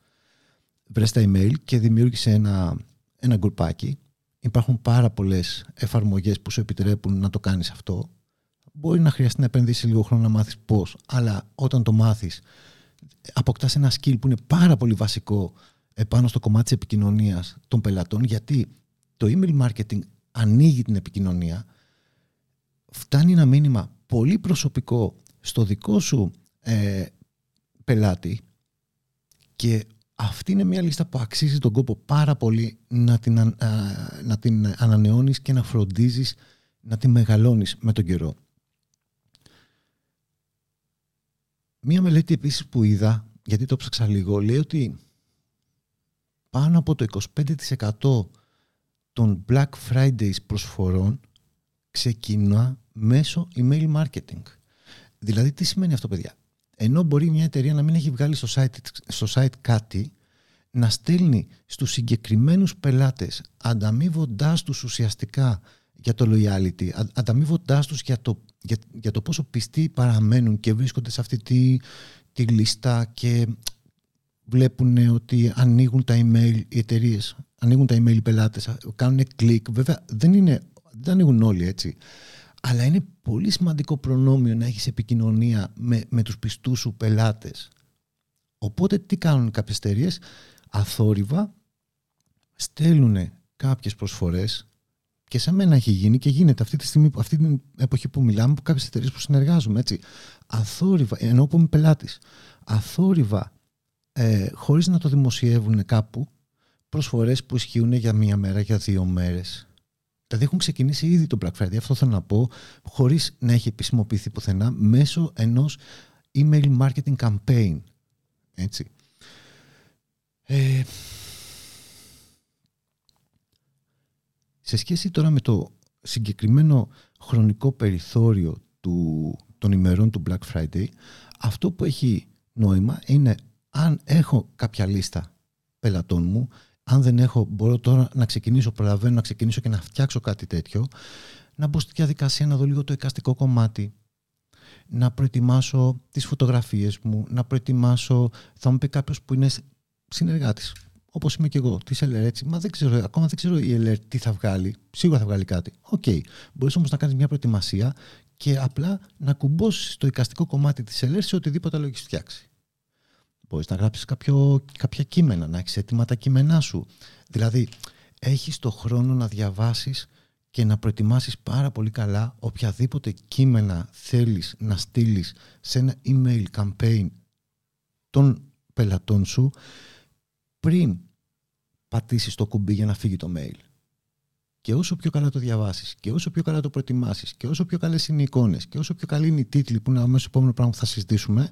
Βρες τα email και δημιούργησε ένα, ένα γκρουπάκι. Υπάρχουν πάρα πολλές εφαρμογές που σου επιτρέπουν να το κάνεις αυτό μπορεί να χρειαστεί να επενδύσεις λίγο χρόνο να μάθεις πώς, αλλά όταν το μάθεις, αποκτάς ένα skill που είναι πάρα πολύ βασικό επάνω στο κομμάτι της επικοινωνίας των πελατών, γιατί το email marketing ανοίγει την επικοινωνία, φτάνει ένα μήνυμα πολύ προσωπικό στο δικό σου ε, πελάτη και αυτή είναι μια λίστα που αξίζει τον κόπο πάρα πολύ να την, ε, να την ανανεώνεις και να φροντίζεις να την μεγαλώνεις με τον καιρό. Μία μελέτη επίσης που είδα, γιατί το ψάξα λίγο, λέει ότι πάνω από το 25% των Black Fridays προσφορών ξεκινά μέσω email marketing. Δηλαδή τι σημαίνει αυτό παιδιά; Ενώ μπορεί μια εταιρεία να μην έχει βγάλει στο site, στο site κάτι, να στέλνει στους συγκεκριμένους πελάτες ανταμείβοντάς τους ουσιαστικά για το loyalty, ανταμείβοντάς τους για το, για, για το πόσο πιστοί παραμένουν και βρίσκονται σε αυτή τη, τη λίστα και βλέπουν ότι ανοίγουν τα email οι εταιρείες, ανοίγουν τα email οι πελάτες, κάνουν κλικ. Βέβαια δεν, είναι, δεν ανοίγουν όλοι έτσι. Αλλά είναι πολύ σημαντικό προνόμιο να έχεις επικοινωνία με, με τους πιστούς σου πελάτες. Οπότε τι κάνουν κάποιες εταιρείες, αθόρυβα στέλνουν κάποιες προσφορές και σε μένα έχει γίνει και γίνεται αυτή τη στιγμή, αυτή την εποχή που μιλάμε, από κάποιες εταιρείες που συνεργάζομαι έτσι. Αθόρυβα, ενώ που είμαι πελάτης, αθόρυβα, ε, χωρίς να το δημοσιεύουν κάπου, προσφορές που ισχύουν για μία μέρα, για δύο μέρες. Δηλαδή έχουν ξεκινήσει ήδη το Black Friday, αυτό θέλω να πω, χωρίς να έχει επισημοποιηθεί πουθενά, μέσω ενός email marketing campaign. Έτσι. Ε, Σε σχέση τώρα με το συγκεκριμένο χρονικό περιθώριο του, των ημερών του Black Friday, αυτό που έχει νόημα είναι αν έχω κάποια λίστα πελατών μου, αν δεν έχω, μπορώ τώρα να ξεκινήσω, προλαβαίνω να ξεκινήσω και να φτιάξω κάτι τέτοιο, να μπω στη διαδικασία να δω λίγο το εικαστικό κομμάτι, να προετοιμάσω τις φωτογραφίες μου, να προετοιμάσω, θα μου πει κάποιος που είναι συνεργάτης Όπως είμαι και εγώ, τη LR έτσι. Μα δεν ξέρω, ακόμα δεν ξέρω η LR τι θα βγάλει. Σίγουρα θα βγάλει κάτι. Okay. Μπορείς όμως να κάνεις μια προετοιμασία και απλά να κουμπώσεις το εικαστικό κομμάτι της LR σε οτιδήποτε άλλο έχεις φτιάξει. Μπορείς να γράψεις κάποια κείμενα, να έχεις έτοιμα τα κείμενά σου. Δηλαδή, έχεις το χρόνο να διαβάσεις και να προετοιμάσεις πάρα πολύ καλά οποιαδήποτε κείμενα θέλεις να στείλεις σε ένα email campaign των πελατών σου πριν πατήσεις το κουμπί για να φύγει το mail. Και όσο πιο καλά το διαβάσεις και όσο πιο καλά το προετοιμάσεις και όσο πιο καλές είναι οι εικόνες και όσο πιο καλή είναι η τίτλη που είναι αμέσως επόμενο πράγμα που θα συζητήσουμε,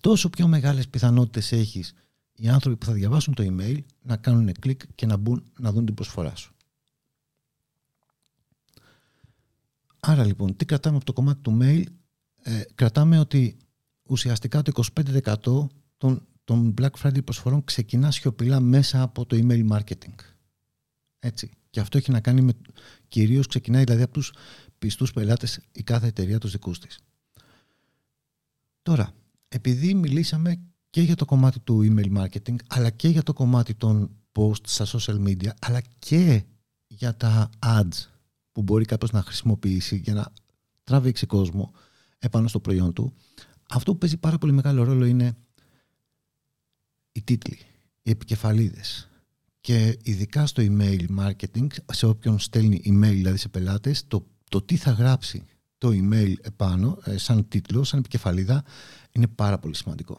τόσο πιο μεγάλες πιθανότητες έχεις οι άνθρωποι που θα διαβάσουν το email να κάνουν κλικ και να μπουν να δουν την προσφορά σου. Άρα λοιπόν, τι κρατάμε από το κομμάτι του mail, ε, κρατάμε ότι ουσιαστικά το 25% των των Black Friday προσφορών ξεκινά σιωπηλά μέσα από το email marketing. Έτσι. Και αυτό έχει να κάνει με, κυρίως ξεκινάει δηλαδή από τους πιστούς πελάτες η κάθε εταιρεία τους δικούς της. Τώρα, επειδή μιλήσαμε και για το κομμάτι του email marketing, αλλά και για το κομμάτι των posts στα social media, αλλά και για τα ads που μπορεί κάποιος να χρησιμοποιήσει για να τραβήξει κόσμο επάνω στο προϊόν του, αυτό που παίζει πάρα πολύ μεγάλο ρόλο είναι οι τίτλοι, οι επικεφαλίδες και ειδικά στο email marketing, σε όποιον στέλνει email δηλαδή σε πελάτες, το, το τι θα γράψει το email επάνω, ε, σαν τίτλο, σαν επικεφαλίδα, είναι πάρα πολύ σημαντικό.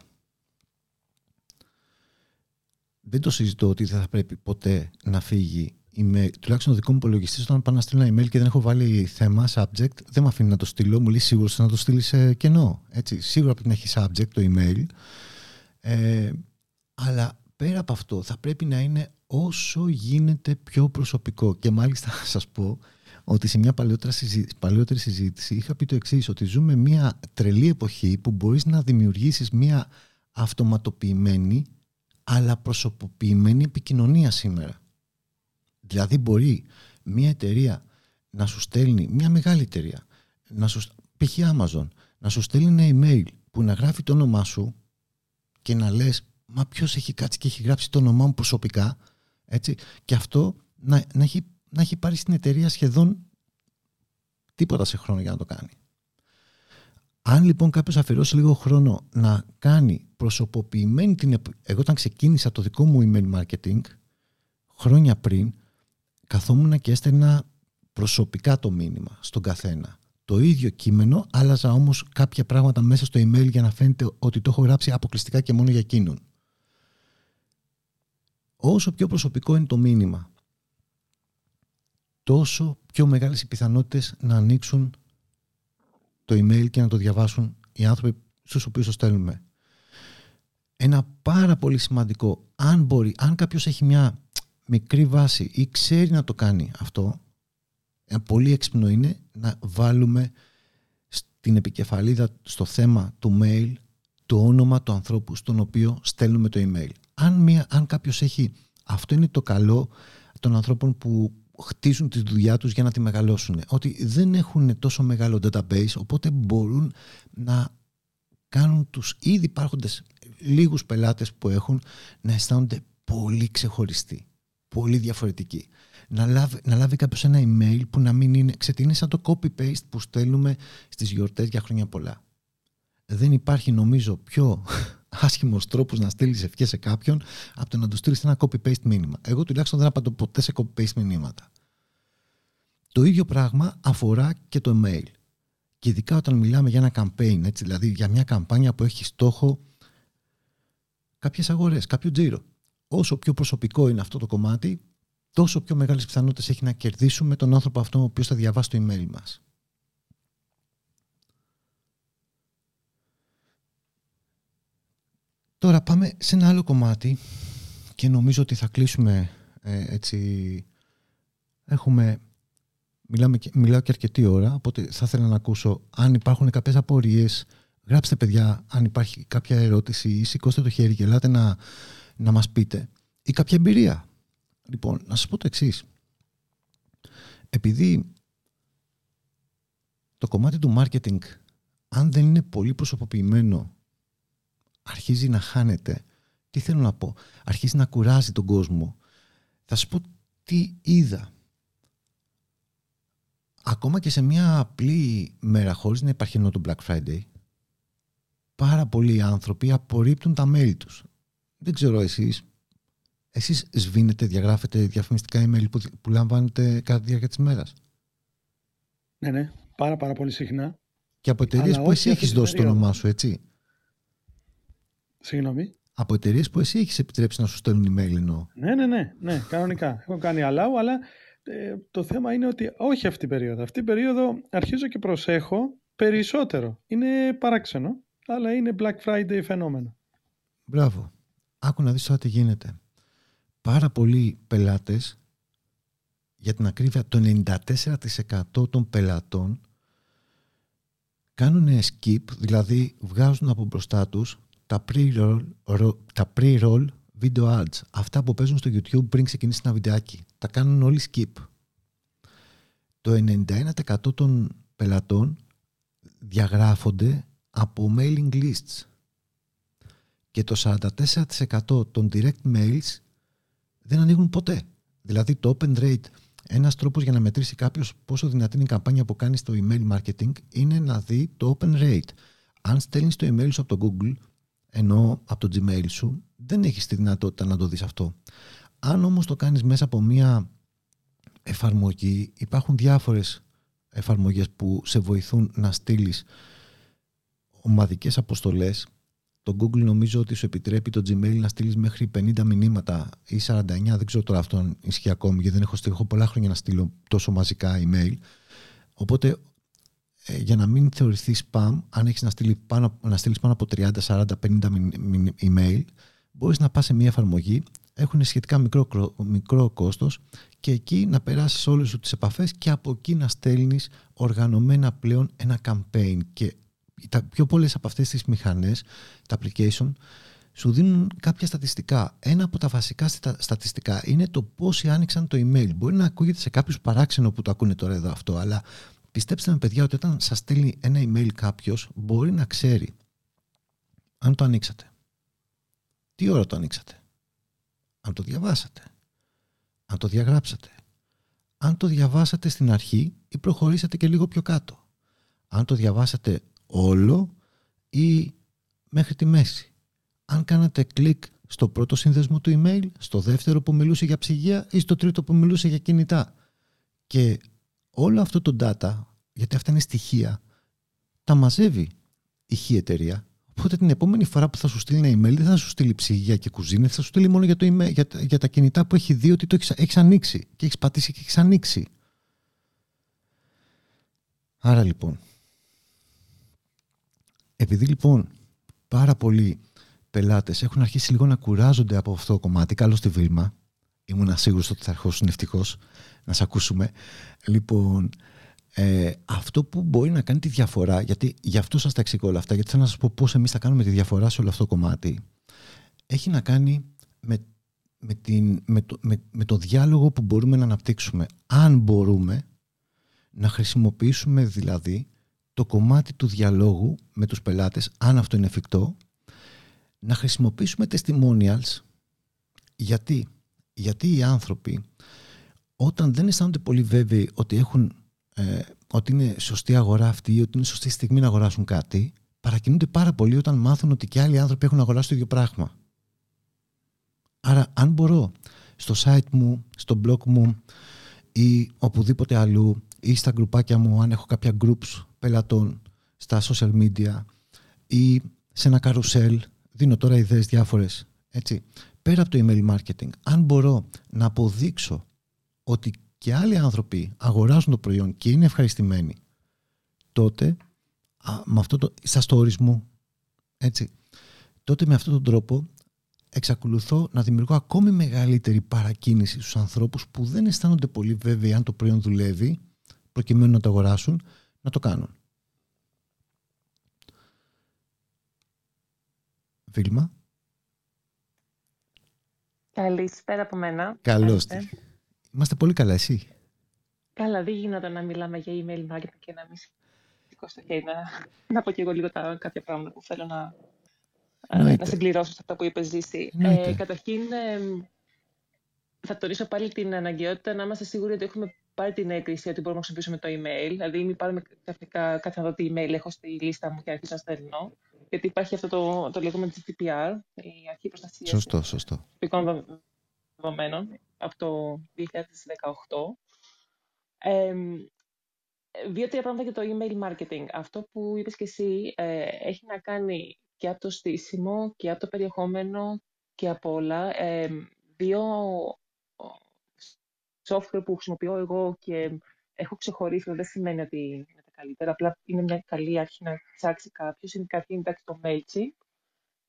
Δεν το συζητώ ότι δεν θα πρέπει ποτέ να φύγει email. Τουλάχιστον ο δικός μου υπολογιστής, όταν πάω να στείλω ένα email και δεν έχω βάλει θέμα, subject, δεν με αφήνει να το στείλω. Μου λέει σίγουρα να το στείλεις σε κενό. Έτσι. Σίγουρα πρέπει να έχει subject το email. Ε, αλλά πέρα από αυτό θα πρέπει να είναι όσο γίνεται πιο προσωπικό. Και μάλιστα θα [laughs] σας πω ότι σε μια παλαιότερη συζήτηση, παλαιότερη συζήτηση είχα πει το εξής ότι ζούμε μια τρελή εποχή που μπορείς να δημιουργήσεις μια αυτοματοποιημένη αλλά προσωποποιημένη επικοινωνία σήμερα. Δηλαδή μπορεί μια εταιρεία να σου στέλνει, μια μεγάλη εταιρεία, να σου, π.χ. Amazon, να σου στέλνει ένα email που να γράφει το όνομά σου και να λες μα ποιος έχει κάτσει και έχει γράψει το όνομά μου προσωπικά, έτσι, και αυτό να, να, έχει, να έχει πάρει στην εταιρεία σχεδόν τίποτα σε χρόνο για να το κάνει. Αν λοιπόν κάποιος αφιερώσει λίγο χρόνο να κάνει προσωποποιημένη την. Εγώ, όταν ξεκίνησα το δικό μου email marketing, χρόνια πριν, καθόμουν και έστελνα προσωπικά το μήνυμα στον καθένα. Το ίδιο κείμενο, άλλαζα όμως κάποια πράγματα μέσα στο email για να φαίνεται ότι το έχω γράψει αποκλειστικά και μόνο για εκείνον όσο πιο προσωπικό είναι το μήνυμα, τόσο πιο μεγάλες οι πιθανότητες να ανοίξουν το email και να το διαβάσουν οι άνθρωποι στους οποίους το στέλνουμε. ένα πάρα πολύ σημαντικό, αν μπορεί, αν κάποιος έχει μια μικρή βάση ή ξέρει να το κάνει αυτό, ένα πολύ έξυπνο είναι να βάλουμε στην επικεφαλίδα στο θέμα του mail το όνομα του ανθρώπου στον οποίο στέλνουμε το email. Αν, μια, αν κάποιος έχει, αυτό είναι το καλό των ανθρώπων που χτίζουν τη δουλειά τους για να τη μεγαλώσουν. Ότι δεν έχουν τόσο μεγάλο database, οπότε μπορούν να κάνουν τους ήδη υπάρχοντες λίγους πελάτες που έχουν να αισθάνονται πολύ ξεχωριστοί, πολύ διαφορετικοί. Να λάβει, να λάβει κάποιος ένα email που να μην είναι, ξετίνει σαν το copy-paste που στέλνουμε στις γιορτές για χρόνια πολλά. Δεν υπάρχει νομίζω πιο άσχημος τρόπος να στείλεις ευχές σε κάποιον από το να του στείλεις ένα copy-paste μήνυμα. Εγώ τουλάχιστον δεν απαντώ ποτέ σε copy-paste μηνύματα. Το ίδιο πράγμα αφορά και το email. Και ειδικά όταν μιλάμε για ένα campaign, έτσι, δηλαδή για μια καμπάνια που έχει στόχο κάποιες αγορές, κάποιο τζίρο. Όσο πιο προσωπικό είναι αυτό το κομμάτι, τόσο πιο μεγάλες πιθανότητες έχει να κερδίσουμε τον άνθρωπο αυτό ο οποίος θα διαβάσει το email μας. Τώρα πάμε σε ένα άλλο κομμάτι και νομίζω ότι θα κλείσουμε ε, έτσι. Έχουμε μιλάμε, μιλάω και αρκετή ώρα, οπότε θα ήθελα να ακούσω αν υπάρχουν κάποιες απορίες, γράψτε παιδιά αν υπάρχει κάποια ερώτηση ή σηκώστε το χέρι και ελάτε να, να μας πείτε ή κάποια εμπειρία. Λοιπόν, να σας πω το εξής. Επειδή το κομμάτι του marketing, αν δεν είναι πολύ προσωποποιημένο, αρχίζει να χάνεται. Τι θέλω να πω; Αρχίζει να κουράζει τον κόσμο. Θα σου πω τι είδα ακόμα και σε μια απλή μέρα χωρίς να υπάρχει ενώ το Black Friday πάρα πολλοί άνθρωποι απορρίπτουν τα mail τους. Δεν ξέρω εσείς, εσείς σβήνετε, διαγράφετε διαφημιστικά email που, που λαμβάνετε κατά τη διάρκεια της μέρας. Ναι, ναι, πάρα πάρα πολύ συχνά. Και από εταιρείες που εσύ έχεις δώσει το όνομά σου, έτσι. Συγγνώμη. Από εταιρείες που εσύ έχεις επιτρέψει να σου στέλνουν email εννοώ. Ναι, ναι, ναι, ναι, κανονικά. Έχω κάνει allow, αλλά ε, το θέμα είναι ότι όχι αυτή η περίοδο. Αυτή η περίοδο αρχίζω και προσέχω περισσότερο. Είναι παράξενο, αλλά είναι Black Friday φαινόμενο. Μπράβο. Άκου να δεις τώρα τι γίνεται. Πάρα πολλοί πελάτες, για την ακρίβεια το 94% των πελατών κάνουν skip, δηλαδή βγάζουν από μπροστά τους τα pre-roll, τα pre-roll video ads. Αυτά που παίζουν στο YouTube πριν ξεκινήσει ένα βιντεάκι. Τα κάνουν όλοι skip. Το 91% των πελατών διαγράφονται από mailing lists. Και το 44% των direct mails δεν ανοίγουν ποτέ. Δηλαδή το open rate, ένας τρόπος για να μετρήσει κάποιος πόσο δυνατή είναι η καμπάνια που κάνει στο email marketing είναι να δει το open rate. Αν στέλνεις το email σου από το Google, ενώ από το Gmail σου, δεν έχεις τη δυνατότητα να το δεις αυτό. Αν όμως το κάνεις μέσα από μία εφαρμογή, υπάρχουν διάφορες εφαρμογές που σε βοηθούν να στείλεις ομαδικές αποστολές. Το Google νομίζω ότι σου επιτρέπει το Gmail να στείλεις μέχρι 50 μηνύματα ή 49, δεν ξέρω τώρα αυτό αν ισχύει ακόμη γιατί δεν έχω, έχω πολλά χρόνια να στείλω τόσο μαζικά email. Οπότε ε, για να μην θεωρηθεί spam, αν έχεις να, στείλει πάνω, να στείλεις πάνω από 30, 40, 50 email, μπορείς να πας σε μια εφαρμογή, έχουν σχετικά μικρό, μικρό κόστος και εκεί να περάσεις όλες σου τις επαφές και από εκεί να στέλνεις οργανωμένα πλέον ένα campaign και τα πιο πολλές από αυτές τις μηχανές, τα application, σου δίνουν κάποια στατιστικά. Ένα από τα βασικά στατιστικά είναι το πόσοι άνοιξαν το email. Μπορεί να ακούγεται σε κάποιους παράξενο που το ακούνε τώρα εδώ αυτό, αλλά Πιστέψτε με παιδιά ότι όταν σας στέλνει ένα email κάποιος μπορεί να ξέρει αν το ανοίξατε. Τι ώρα το ανοίξατε. Αν το διαβάσατε. Αν το διαγράψατε. Αν το διαβάσατε στην αρχή ή προχωρήσατε και λίγο πιο κάτω. Αν το διαβάσατε όλο ή μέχρι τη μέση. Αν κάνατε κλικ στο πρώτο σύνδεσμο του email, στο δεύτερο που μιλούσε για ψυγεία ή στο τρίτο που μιλούσε για κινητά. Και όλο αυτό το data, γιατί αυτά είναι στοιχεία, τα μαζεύει η χή εταιρεία. Οπότε την επόμενη φορά που θα σου στείλει ένα email δεν θα σου στείλει ψυγεία και κουζίνη, θα σου στείλει μόνο για, το email, για, για τα κινητά που έχει δει ότι το έχεις έχεις ανοίξει και έχεις πατήσει και έχεις ανοίξει. Άρα λοιπόν, επειδή λοιπόν πάρα πολλοί πελάτες έχουν αρχίσει λίγο να κουράζονται από αυτό το κομμάτι. Καλώ στη Βίλμα. Ήμουν σίγουρος ότι θα αρχίσουν ευτυχώ να σε ακούσουμε. Λοιπόν, ε, αυτό που μπορεί να κάνει τη διαφορά, γιατί γι' αυτό σας τα εξηγώ όλα αυτά, γιατί θέλω να σας πω πώς εμείς θα κάνουμε τη διαφορά σε όλο αυτό το κομμάτι, έχει να κάνει με, με, την, με, το, με, με το διάλογο που μπορούμε να αναπτύξουμε. Αν μπορούμε να χρησιμοποιήσουμε δηλαδή το κομμάτι του διαλόγου με τους πελάτες, αν αυτό είναι εφικτό, να χρησιμοποιήσουμε testimonials. Γιατί, γιατί οι άνθρωποι όταν δεν αισθάνονται πολύ βέβαιοι ότι, έχουν, ε, ότι είναι σωστή αγορά αυτή ή ότι είναι σωστή στιγμή να αγοράσουν κάτι, παρακινούνται πάρα πολύ όταν μάθουν ότι και άλλοι άνθρωποι έχουν αγοράσει το ίδιο πράγμα. Άρα, αν μπορώ στο site μου, στο blog μου ή οπουδήποτε αλλού ή στα γκρουπάκια μου, αν έχω κάποια groups πελατών στα social media ή σε ένα καρουσέλ, δίνω τώρα ιδέες διάφορες, έτσι. Πέρα από το email marketing, αν μπορώ να αποδείξω ότι και άλλοι άνθρωποι αγοράζουν το προϊόν και είναι ευχαριστημένοι, τότε με αυτό το, στα stories μου, έτσι, τότε με αυτόν τον τρόπο εξακολουθώ να δημιουργώ ακόμη μεγαλύτερη παρακίνηση στους ανθρώπους που δεν αισθάνονται πολύ βέβαιοι αν το προϊόν δουλεύει προκειμένου να το αγοράσουν, να το κάνουν. Βίλμα. Καλησπέρα από μένα. Καλώς. Είμαστε πολύ καλά, εσύ; Καλά, δεν γίνεται να μιλάμε για email marketing και να μην σηκώ στο χέρι να, να πω και εγώ λίγο τα, κάποια πράγματα που θέλω να, να συμπληρώσω σε αυτά που είπες Ζήση. Ε, καταρχήν, ε, θα τονίσω πάλι την αναγκαιότητα να είμαστε σίγουροι ότι έχουμε πάρει την έγκριση ότι μπορούμε να χρησιμοποιήσουμε το email. Δηλαδή, μην πάρουμε ξαφνικά κάτι να δω τι email έχω στη λίστα μου και αρχίσω να στέλνω. Γιατί υπάρχει αυτό το, το λεγόμενο GDPR, η αρχή προστασίας σωστό, σωστό. δεδομένων από το 2018. Ε, Δύο-τρία πράγματα για το email marketing. Αυτό που είπες και εσύ ε, έχει να κάνει και από το στήσιμο και από το περιεχόμενο και από όλα. Ε, δύο software που χρησιμοποιώ εγώ και έχω ξεχωρίσει, δεν σημαίνει ότι είναι τα καλύτερα, απλά είναι μια καλή αρχή να ψάξει κάποιος. Είναι κάτι εντάξει το MailChimp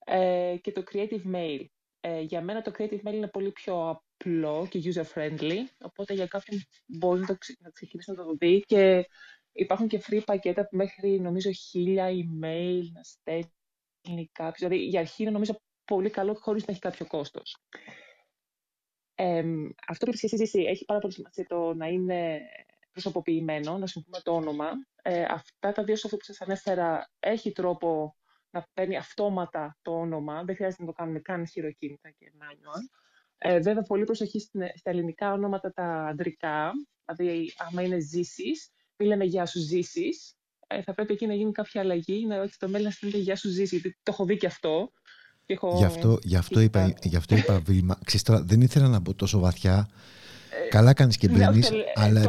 ε, και το Creative Mail. Ε, για μένα το Creative Mail είναι πολύ πιο απλό και user-friendly, οπότε για κάποιον μπορεί να, το, να ξεκινήσει να το δει και υπάρχουν και free πακέτα που μέχρι νομίζω χίλια email να στέλνει κάποιος. Δηλαδή για αρχή είναι νομίζω πολύ καλό χωρίς να έχει κάποιο κόστος. Ε, αυτό που είπες έχει πάρα πολύ σημασία το να είναι προσωποποιημένο, να συμφωνούμε το όνομα. Ε, αυτά τα δύο software που σας ανέφερα έχει τρόπο να παίρνει αυτόματα το όνομα. Δεν χρειάζεται να το κάνουμε καν χειροκίνητα και manual. Ε, βέβαια, πολύ προσοχή στα ελληνικά ονόματα τα αντρικά. Δηλαδή, άμα είναι ζήσεις, μην λέμε Γεια σου ζήσεις. Ε, θα πρέπει εκεί να γίνει κάποια αλλαγή, να όχι το μέλλον να στείλετε Γεια σου ζήσεις, γιατί το έχω δει και αυτό. Και έχω... Γι' αυτό, γι αυτό είπα, γι αυτό είπα Βίλμα, ξέρεις, δεν ήθελα να μπω τόσο βαθιά. Ε, καλά κάνεις και ναι, μπαίνεις, αλλά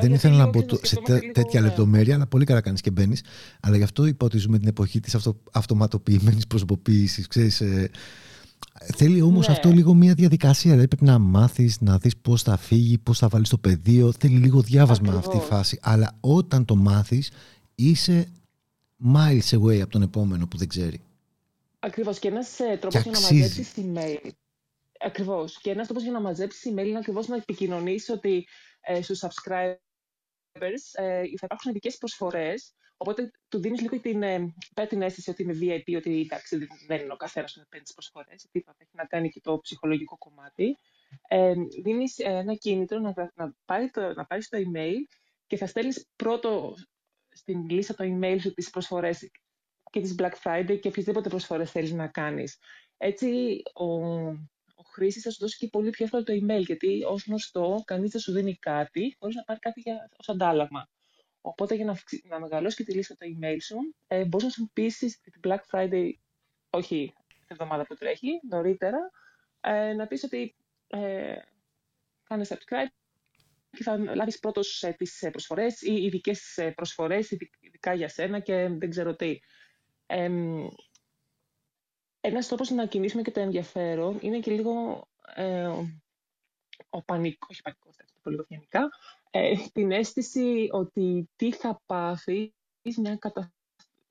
δεν ήθελα να μπω σε τέτοια λεπτομέρεια, αλλά πολύ καλά κάνεις και μπαίνεις. Αλλά γι' αυτό είπα ότι ζούμε την εποχή της αυτο, αυτοματοποιημένης προσωποποίησης. Ε, Θέλει όμως ναι. αυτό λίγο μια διαδικασία. Δηλαδή πρέπει να μάθεις, να δεις πώς θα φύγει, πώς θα βάλεις το πεδίο. Θέλει λίγο διάβασμα αυτή η φάση. Αλλά όταν το μάθεις, είσαι miles away από τον επόμενο που δεν ξέρει. Ακριβώς. Και ένας ε, τρόπος για να μαζέψεις email. Ακριβώς. Και ένας τρόπος για να μαζέψεις email είναι ακριβώς να επικοινωνήσει ότι ε, στους subscribers ε, θα υπάρχουν ειδικές προσφορές Οπότε του δίνεις λίγο την, ε, την αίσθηση ότι είναι VIP, ότι εντάξει, δεν είναι ο καθένας που παίρνει τις προσφορές. Τίποτα. Έχει να κάνει και το ψυχολογικό κομμάτι. Ε, δίνεις ένα κίνητρο να, να, πάρει το, να πάρεις το email και θα στέλνεις πρώτο στην λίστα το email σου τις προσφορές και τις Black Friday και οποιασδήποτε προσφορές θέλεις να κάνεις. Έτσι, ο, ο χρήστη θα σου δώσει και πολύ πιο εύκολα το email, γιατί ως γνωστό, κανείς δεν σου δίνει κάτι χωρίς να πάρει κάτι ως αντάλλαγμα. Οπότε για να, να μεγαλώσεις και τη λίστα το email σου, ε, μπορείς να σου πείσει την Black Friday, όχι την εβδομάδα που τρέχει, νωρίτερα, ε, να πεις ότι ε, κάνε subscribe και θα λάβεις πρώτος ε, τις ε, προσφορές ή ειδικές ε, προσφορές, ειδικά για σένα και δεν ξέρω τι. Ε, ένας τρόπος να κινήσουμε και το ενδιαφέρον είναι και λίγο ε, ο πανικός, όχι πανικός, το λίγο γενικά, ε, την αίσθηση ότι τι θα πάθει μια κατα...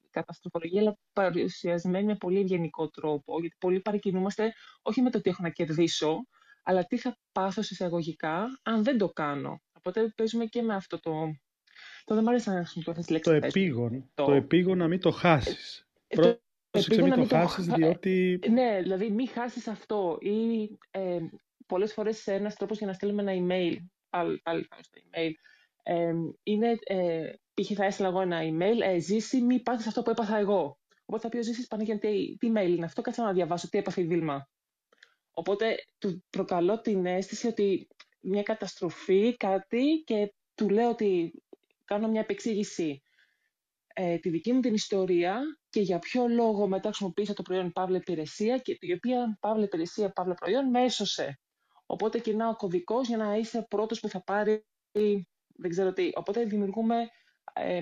καταστροφολογία, αλλά παρουσιασμένη με πολύ ευγενικό τρόπο, γιατί πολλοί παρακινούμαστε όχι με το τι έχω να κερδίσω, αλλά τι θα πάθω εισαγωγικά αν δεν το κάνω. Οπότε παίζουμε και με αυτό το... Το δεν μου αρέσει να χρησιμοποιώ τη λέξη. Το επίγον. Το... το επίγον να μην το χάσεις. Ε, Πρόσεξε μην το χάσεις, [laughs] διότι... Ναι, δηλαδή μην χάσεις αυτό. Ή ε, πολλές φορές ένας τρόπος για να στείλουμε ένα email, πάλι, πάλι στο email, ε, είναι, ε, π.χ. θα έστειλα εγώ ένα email, ε, ζήσει, μη πάθεις αυτό που έπαθα εγώ. Οπότε θα πει ο Ζήσης, γιατί τι email είναι αυτό, κάτσε να διαβάσω, τι έπαθε η Δήλμα. Οπότε του προκαλώ την αίσθηση ότι μια καταστροφή, κάτι και του λέω ότι κάνω μια επεξήγηση ε, τη δική μου την ιστορία και για ποιο λόγο μετά χρησιμοποίησα το προϊόν Παύλα Υπηρεσία και η οποία Παύλα Υπηρεσία, Παύλα Προϊόν με έσωσε. Οπότε κοινά ο κωδικός για να είσαι πρώτος που θα πάρει. Δεν ξέρω τι. Οπότε δημιουργούμε. Ε,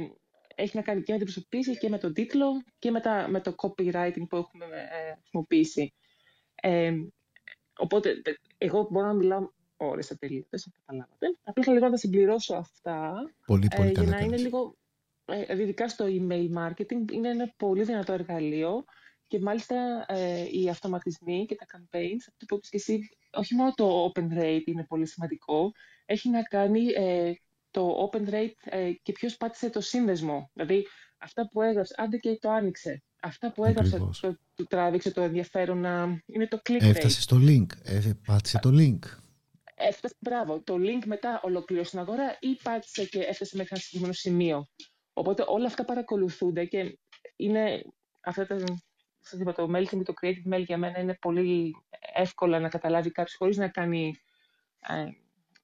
έχει να κάνει και με την προσωποποίηση και με τον τίτλο και με, τα, με το copywriting που έχουμε ε, χρησιμοποιήσει. Ε, οπότε, εγώ μπορώ να μιλάω ώρες ατελείωτε, αν καταλάβατε. Απλά λίγο να τα συμπληρώσω αυτά. Πολύ, πολύ ε, για να είναι λίγο. Ε, ειδικά στο email marketing είναι ένα πολύ δυνατό εργαλείο και μάλιστα ε, οι αυτοματισμοί και τα campaigns, αυτό που είπες και εσύ, όχι μόνο το open rate είναι πολύ σημαντικό, έχει να κάνει ε, το open rate ε, και ποιος πάτησε το σύνδεσμο. Δηλαδή, αυτά που έγραψε, άντε και το άνοιξε. Αυτά που έγραψε, το, του τράβηξε το ενδιαφέρον να είναι το click Έφτασε στο link, ε, πάτησε το link. Έφτασε, μπράβο, το link μετά ολοκλήρωσε την αγορά ή πάτησε και έφτασε μέχρι ένα συγκεκριμένο σημείο. Οπότε όλα αυτά παρακολουθούνται και είναι αυτά τα σας είπα, το MailChimp και το Creative Mail για μένα είναι πολύ εύκολα να καταλάβει κάποιος χωρίς να κάνει ε,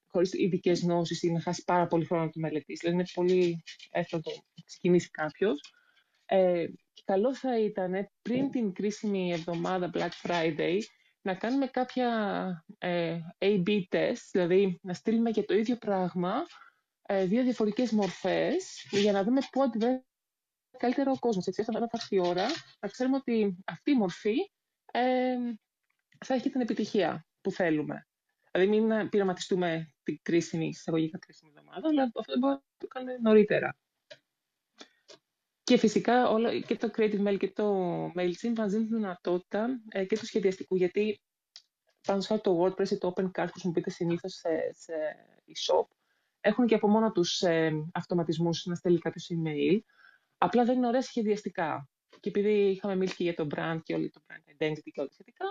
χωρίς ειδικές γνώσεις ή να χάσει πάρα πολύ χρόνο να το μελετήσει. Δηλαδή είναι πολύ εύκολο να ξεκινήσει κάποιος. Ε, καλό θα ήταν πριν την κρίσιμη εβδομάδα Black Friday να κάνουμε κάποια ε, A-B test, δηλαδή να στείλουμε για το ίδιο πράγμα ε, δύο διαφορετικές μορφές για να δούμε πού αντιδράσει καλύτερο ο κόσμος. Έτσι, όταν θα έρθει η ώρα, να ξέρουμε ότι αυτή η μορφή ε, θα έχει την επιτυχία που θέλουμε. Δηλαδή, μην πειραματιστούμε την κρίσιμη, εισαγωγικά κρίσιμη εβδομάδα, αλλά αυτό μπορεί να το κάνουμε νωρίτερα. Και φυσικά όλα, και το Creative Mail και το MailChimp μας δίνουν τη δυνατότητα ε, και του σχεδιαστικού, γιατί πάνω σε το WordPress ή το OpenCart που χρησιμοποιείται συνήθως σε, σε e-shop, έχουν και από μόνο τους ε, αυτοματισμούς να στέλνει κάποιος email, Απλά δεν είναι ωραία σχεδιαστικά. Και επειδή είχαμε μιλήσει και για το brand και όλη το brand identity και όλα τα σχετικά,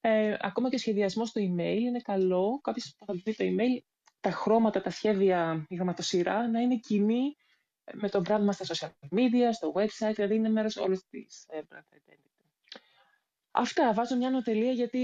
ε, ακόμα και ο σχεδιασμός στο email είναι καλό. Κάποιος που θα δει το email, τα χρώματα, τα σχέδια, η γραμματοσυρά να είναι κοινή με το brand μας στα social media, στο website, δηλαδή είναι μέρος όλης της ε, brand identity. Αυτά. Βάζω μια νοτελεία γιατί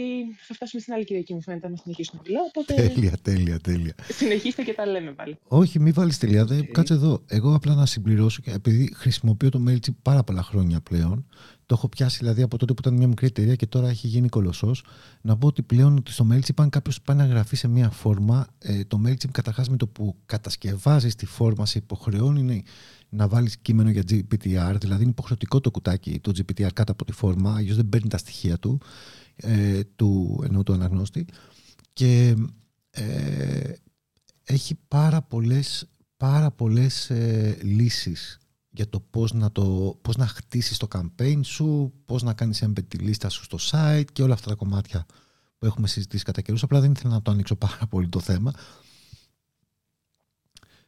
θα φτάσουμε στην άλλη Κυριακή μου φαίνεται να συνεχίσουμε να μιλάω. Οπότε... Τέλεια, τέλεια, τέλεια. Συνεχίστε και τα λέμε πάλι. Όχι, μην βάλεις τελεία. Δεν... Κάτσε εδώ. Εγώ απλά να συμπληρώσω και επειδή χρησιμοποιώ το MailChimp πάρα πολλά χρόνια πλέον, το έχω πιάσει δηλαδή από τότε που ήταν μια μικρή εταιρεία και τώρα έχει γίνει κολοσσός. Να πω ότι πλέον ότι στο MailChimp, αν κάποιος πάει να γραφεί σε μια φόρμα, ε, το MailChimp καταρχάς με το που κατασκευάζεις τη φόρμα σε υποχρεώνει να βάλεις κείμενο για GPTR, δηλαδή είναι υποχρεωτικό το κουτάκι του GPTR κάτω από τη φόρμα, αλλιώς δεν παίρνει τα στοιχεία του, ε, του ενώ του αναγνώστη. Και ε, έχει πάρα πολλές, πάρα πολλές ε, λύσεις για το πώς να, το, πώς να χτίσεις το campaign σου, πώς να κάνεις embed τη λίστα σου στο site και όλα αυτά τα κομμάτια που έχουμε συζητήσει κατά καιρούς. Απλά δεν ήθελα να το ανοίξω πάρα πολύ το θέμα.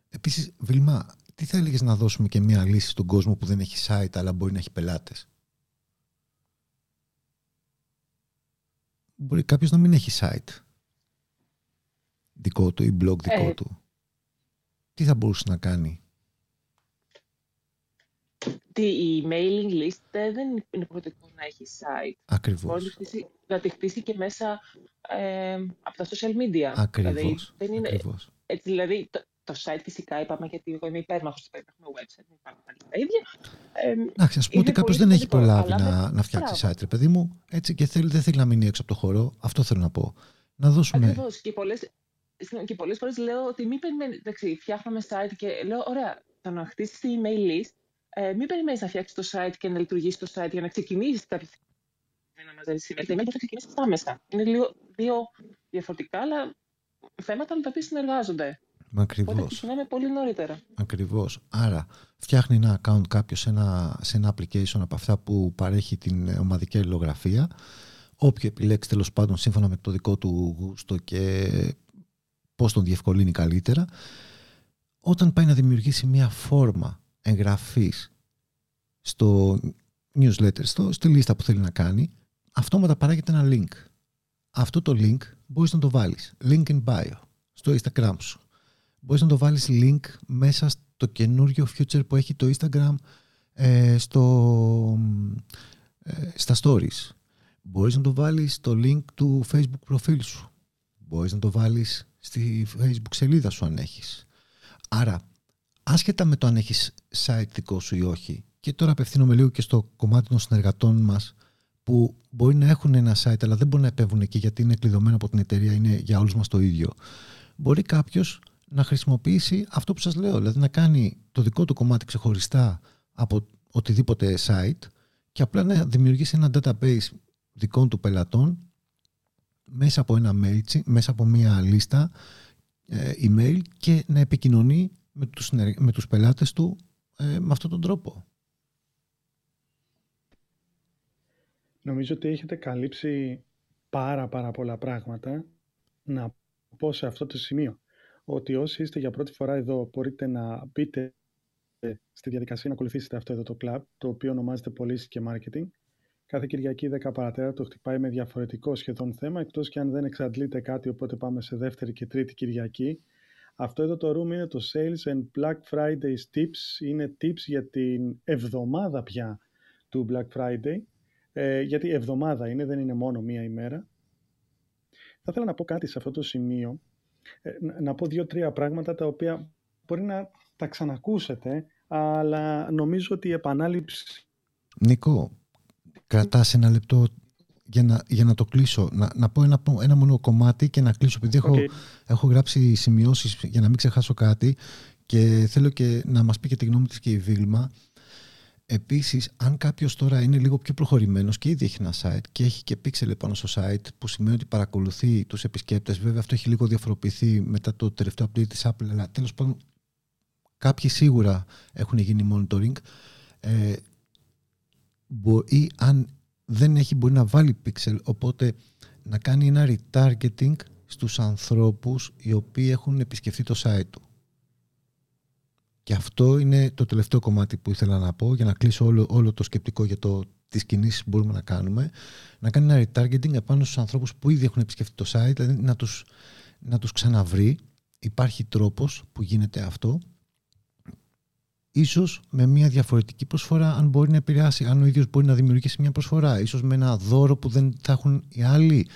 Επίσης, Βιλμά, τι θα έλεγες να δώσουμε και μια λύση στον κόσμο που δεν έχει site αλλά μπορεί να έχει πελάτες; Μπορεί κάποιος να μην έχει site; Δικό του ή blog δικό ε. του. Τι θα μπορούσε να κάνει; Η mailing list δεν είναι υποχρεωτικό να έχει site. Ακριβώς. Μπορεί να τη χτίσει και μέσα ε, από τα social media. Ακριβώς. Δηλαδή, δεν είναι, Ακριβώς. Έτσι, δηλαδή, το site φυσικά είπαμε γιατί εγώ είμαι υπέρμαχος του έχουμε website, δεν υπάρχουν πάλι τα ίδια. Εντάξει, ας πούμε ότι κάποιος δεν έχει προλάβει να, να φτιάξει site, ρε παιδί μου, έτσι και θέλει, δεν θέλει να μείνει έξω από το χώρο. Αυτό θέλω να πω. Να δώσουμε. Ακριβώς. Και πολλέ και πολλές φορές λέω ότι μην περιμένει. Εντάξει, φτιάχναμε site και λέω, ωραία, θα να χτίσεις τη email list. Ε, μην περιμένεις να φτιάξεις το site και να λειτουργήσει το site για να ξεκινήσεις κάποια στιγμή να μαζεύει email. Τα email θα ξεκινήσει άμεσα. Είναι λίγο, δύο διαφορετικά αλλά θέματα, αλλά τα οποία συνεργάζονται. Ακριβώς. Οπότε ξεκινάμε πολύ νωρίτερα. Ακριβώς. Άρα φτιάχνει ένα account κάποιος σε ένα, σε ένα application από αυτά που παρέχει την ομαδική αλληλογραφία. Όποιο επιλέξει τέλος πάντων σύμφωνα με το δικό του γούστο και πώς τον διευκολύνει καλύτερα. Όταν πάει να δημιουργήσει μια φόρμα εγγραφής στο newsletter, στο, στη λίστα που θέλει να κάνει, αυτόματα παράγεται ένα link. Αυτό το link μπορείς να το βάλεις. Link in bio στο Instagram σου. Μπορείς να το βάλεις link μέσα στο καινούριο feature που έχει το Instagram ε, στο, ε, στα stories. Μπορείς να το βάλεις στο link του Facebook προφίλ σου. Μπορείς να το βάλεις στη Facebook σελίδα σου αν έχεις. Άρα, άσχετα με το αν έχεις site δικό σου ή όχι, και τώρα απευθύνομαι λίγο και στο κομμάτι των συνεργατών μας που μπορεί να έχουν ένα site αλλά δεν μπορούν να επέμβουν εκεί γιατί είναι κλειδωμένο από την εταιρεία, είναι για όλους μας το ίδιο. Μπορεί κάποιος να χρησιμοποιήσει αυτό που σας λέω, δηλαδή να κάνει το δικό του κομμάτι ξεχωριστά από οτιδήποτε site και απλά να δημιουργήσει ένα database δικών του πελατών μέσα από ένα mail, μέσα από μια λίστα ε, email και να επικοινωνεί με τους, με τους πελάτες του ε, με αυτόν τον τρόπο. Νομίζω ότι έχετε καλύψει πάρα πάρα πολλά πράγματα. Να πω σε αυτό το σημείο ότι όσοι είστε για πρώτη φορά εδώ μπορείτε να μπείτε στη διαδικασία να ακολουθήσετε αυτό εδώ το club, το οποίο ονομάζεται πωλήσει και marketing. Κάθε Κυριακή 10 παρατέρα το χτυπάει με διαφορετικό σχεδόν θέμα, εκτός και αν δεν εξαντλείται κάτι, οπότε πάμε σε δεύτερη και τρίτη Κυριακή. Αυτό εδώ το room είναι το Sales and Black Friday Tips. Είναι tips για την εβδομάδα πια του Black Friday ε, γιατί εβδομάδα είναι, δεν είναι μόνο μία ημέρα. Θα ήθελα να πω κάτι σε αυτό το σημείο, ε, να πω δύο-τρία πράγματα τα οποία μπορεί να τα ξανακούσετε, αλλά νομίζω ότι η επανάληψη... Νίκο, κρατάς ένα λεπτό για να, για να το κλείσω. Να, να πω ένα, ένα μόνο κομμάτι και να κλείσω, επειδή έχω, έχω γράψει σημειώσεις για να μην ξεχάσω κάτι και θέλω και να μας πει και τη γνώμη της και η Βίλμα. Επίσης, αν κάποιος τώρα είναι λίγο πιο προχωρημένος και ήδη έχει ένα site και έχει και pixel πάνω στο site, που σημαίνει ότι παρακολουθεί τους επισκέπτες, βέβαια αυτό έχει λίγο διαφοροποιηθεί μετά το τελευταίο update της Apple, αλλά τέλος πάντων κάποιοι σίγουρα έχουν γίνει monitoring. Ε, ή αν δεν έχει, μπορεί να βάλει pixel, οπότε να κάνει ένα retargeting στους ανθρώπους οι οποίοι έχουν επισκεφθεί το site του. Και αυτό είναι το τελευταίο κομμάτι που ήθελα να πω για να κλείσω όλο, όλο το σκεπτικό για το τι κινήσεις που μπορούμε να κάνουμε. Να κάνει ένα retargeting επάνω στους ανθρώπους που ήδη έχουν επισκεφτεί το site, δηλαδή να τους να τους ξαναβρει. Υπάρχει τρόπος που γίνεται αυτό. Ίσως με μια διαφορετική προσφορά, αν μπορεί να επηρεάσει, αν ο ίδιος μπορεί να δημιουργήσει μια προσφορά, ίσως με ένα δώρο που δεν θα έχουν οι άλλοι.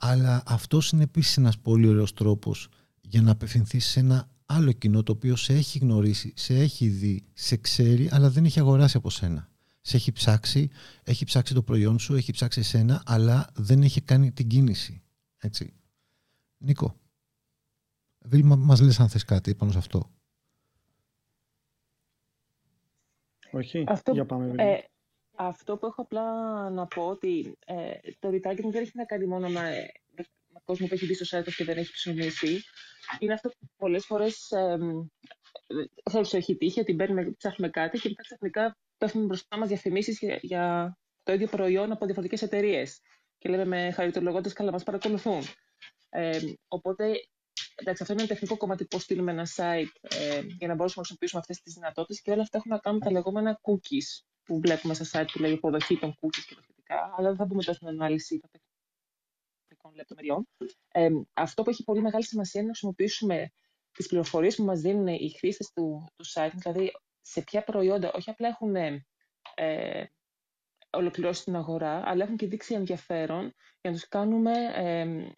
Αλλά αυτό είναι επίσης ένας πολύ ωραίος τρόπος για να απευθυνθεί σε ένα άλλο κοινό το οποίο σε έχει γνωρίσει, σε έχει δει, σε ξέρει, αλλά δεν έχει αγοράσει από σένα. Σε έχει ψάξει, έχει ψάξει το προϊόν σου, έχει ψάξει εσένα, αλλά δεν έχει κάνει την κίνηση. Έτσι. Νίκο, Βίλμα, μας λες αν θες κάτι πάνω σε αυτό. Όχι, αυτό, για πάμε. Ε, αυτό που έχω απλά να πω ότι ε, το retargeting δεν έχει να κάνει μόνο με, με κόσμο που έχει μπει στο site και δεν έχει ψωνίσει είναι αυτό που πολλές φορές ε, σου έχει τύχει ότι μπαίνουμε, ψάχνουμε κάτι και μετά ξαφνικά πέφτουν μπροστά μας διαφημίσεις για, για το ίδιο προϊόν από διαφορετικές εταιρείες. Και λέμε με χαριτολογώντας καλά μας παρακολουθούν. Ε, οπότε, εντάξει, αυτό είναι ένα τεχνικό κομμάτι πώς στείλουμε ένα site ε, για να μπορούμε να χρησιμοποιήσουμε αυτές τις δυνατότητες και όλα αυτά έχουν να κάνουν τα λεγόμενα cookies που βλέπουμε στα site που λέει υποδοχή των cookies και τα σχετικά, αλλά δεν θα μπούμε τώρα στην ανάλυση λεπτομεριών. Ε, αυτό που έχει πολύ μεγάλη σημασία είναι να χρησιμοποιήσουμε τις πληροφορίες που μας δίνουν οι χρήστες του, του site, δηλαδή σε ποια προϊόντα όχι απλά έχουν ε, ολοκληρώσει την αγορά, αλλά έχουν και δείξει ενδιαφέρον για να τους κάνουμε ε,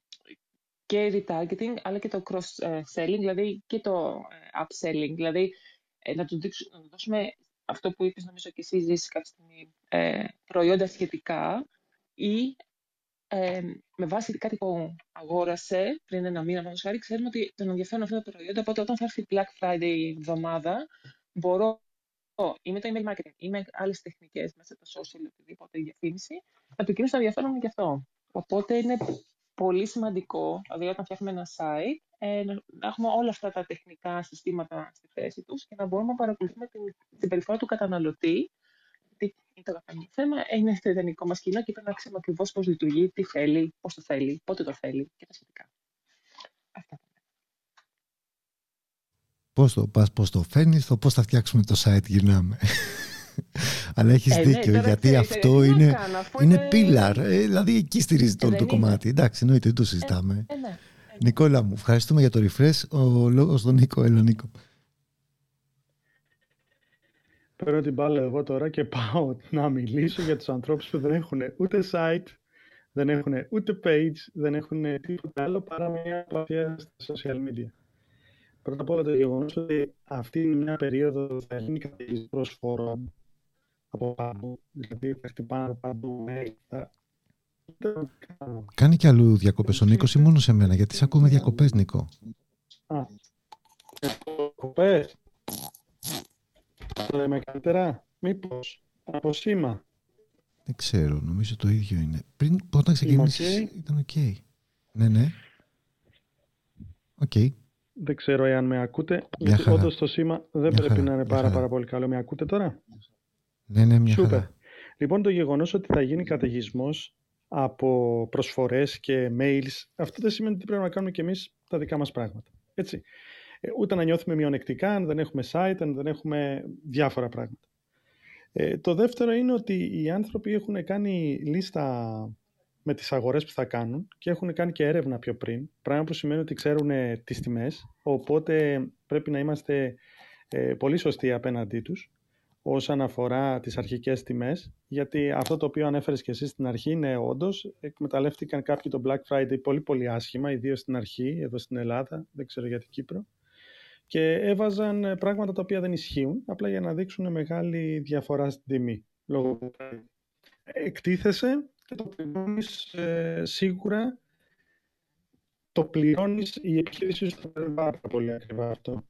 και retargeting, αλλά και το cross-selling, δηλαδή και το ε, upselling, δηλαδή ε, να, τους δείξουμε, να δώσουμε αυτό που είπες νομίζω και εσύ ζήσεις κάποια στιγμή, ε, προϊόντα σχετικά ή ε, με βάση κάτι που αγόρασε πριν ένα μήνα, πάνω χάρη, ξέρουμε ότι τον ενδιαφέρον αυτά τα προϊόντα. Οπότε, όταν θα έρθει η Black Friday εβδομάδα, μπορώ ή με το email marketing ή με άλλες τεχνικές μέσα από τα social, οτιδήποτε διαφήμιση, να επικοινωνήσω το ενδιαφέρον μου γι' αυτό. Οπότε είναι πολύ σημαντικό, δηλαδή όταν φτιάχνουμε ένα site, ε, να έχουμε όλα αυτά τα τεχνικά συστήματα στη θέση τους και να μπορούμε να παρακολουθούμε την, την συμπεριφορά του καταναλωτή. Τι είναι το καθένα θέμα, είναι στο ιδανικό μας κοινό και πρέπει να ξέρουμε ακριβώς πώς λειτουργεί, τι θέλει, πώς το θέλει, πότε το θέλει και τα σχετικά. Αυτά. Πώς το πας, πώς το φέρνεις, το πώς θα φτιάξουμε το site γυρνάμε. [laughs] Αλλά έχεις Ε, ναι, δίκιο, τώρα γιατί ξέρεις, αυτό τι να είναι, κάνω, αφού είναι είναι- πίλαρ. Ε, δηλαδή εκεί στηρίζεται όλο Ε, το δεν είναι. κομμάτι. Εντάξει, εννοείται, δεν το συζητάμε. Ε, ναι. Νικόλα μου, ευχαριστούμε για το refresh. Ο λόγος στον Νίκο, έλα Νίκο. Παίρνω την μπάλα εγώ τώρα και πάω να μιλήσω για τους ανθρώπους που δεν έχουν ούτε site, δεν έχουν ούτε page, δεν έχουν τίποτα άλλο παρά μια επαφή στα social media. Πρώτα απ' όλα το γεγονός ότι αυτή είναι μια περίοδο θα γίνει καταιγής προσφορών από παντού. Δηλαδή θα χτυπάνε από παντού mail. Θα... Δεν κάνω. Κάνει και αλλού διακοπές ο Νίκος ή μόνο σε μένα, γιατί σε ακούμε διακοπές Νίκο. Α, κοπές. Το λέμε καλύτερα. Μήπως. Από σήμα. Δεν ξέρω, νομίζω το ίδιο είναι. Πριν, όταν ξεκίνησες οκ; ήταν οκ. Ναι, ναι. Οκ. Δεν ξέρω εάν με ακούτε. Μια γιατί χαρά. όντως το σήμα δεν Μια πρέπει χαρά, να είναι μια πάρα, χαρά. πάρα πολύ καλό. Με ακούτε τώρα; Ναι, ναι, μια Σούπερ. χαρά. Λοιπόν, το γεγονός ότι θα γίνει καταιγισμός από προσφορές και mails, αυτό δεν σημαίνει ότι πρέπει να κάνουμε και εμείς τα δικά μας πράγματα. Έτσι. Ε, ούτε να νιώθουμε μειονεκτικά αν δεν έχουμε site, αν δεν έχουμε διάφορα πράγματα. Ε, το δεύτερο είναι ότι οι άνθρωποι έχουν κάνει λίστα με τις αγορές που θα κάνουν και έχουν κάνει και έρευνα πιο πριν, πράγμα που σημαίνει ότι ξέρουν ε, τις τιμές, οπότε πρέπει να είμαστε ε, πολύ σωστοί απέναντί τους όσον αφορά τις αρχικές τιμές, γιατί αυτό το οποίο ανέφερες και εσύ στην αρχή είναι όντως, εκμεταλλεύτηκαν κάποιοι το Black Friday πολύ πολύ άσχημα, ιδίως στην αρχή, εδώ στην Ελλάδα, δεν ξέρω για την Κύπρο, και έβαζαν ε, πράγματα τα οποία δεν ισχύουν, απλά για να δείξουν μεγάλη διαφορά στην τιμή. Λόγω του Pride. Εκτίθεσαι και το πληρώνεις ε, σίγουρα, το πληρώνεις, η επιχείρηση σου το παίρνει πάρα πολύ ακριβά αυτό.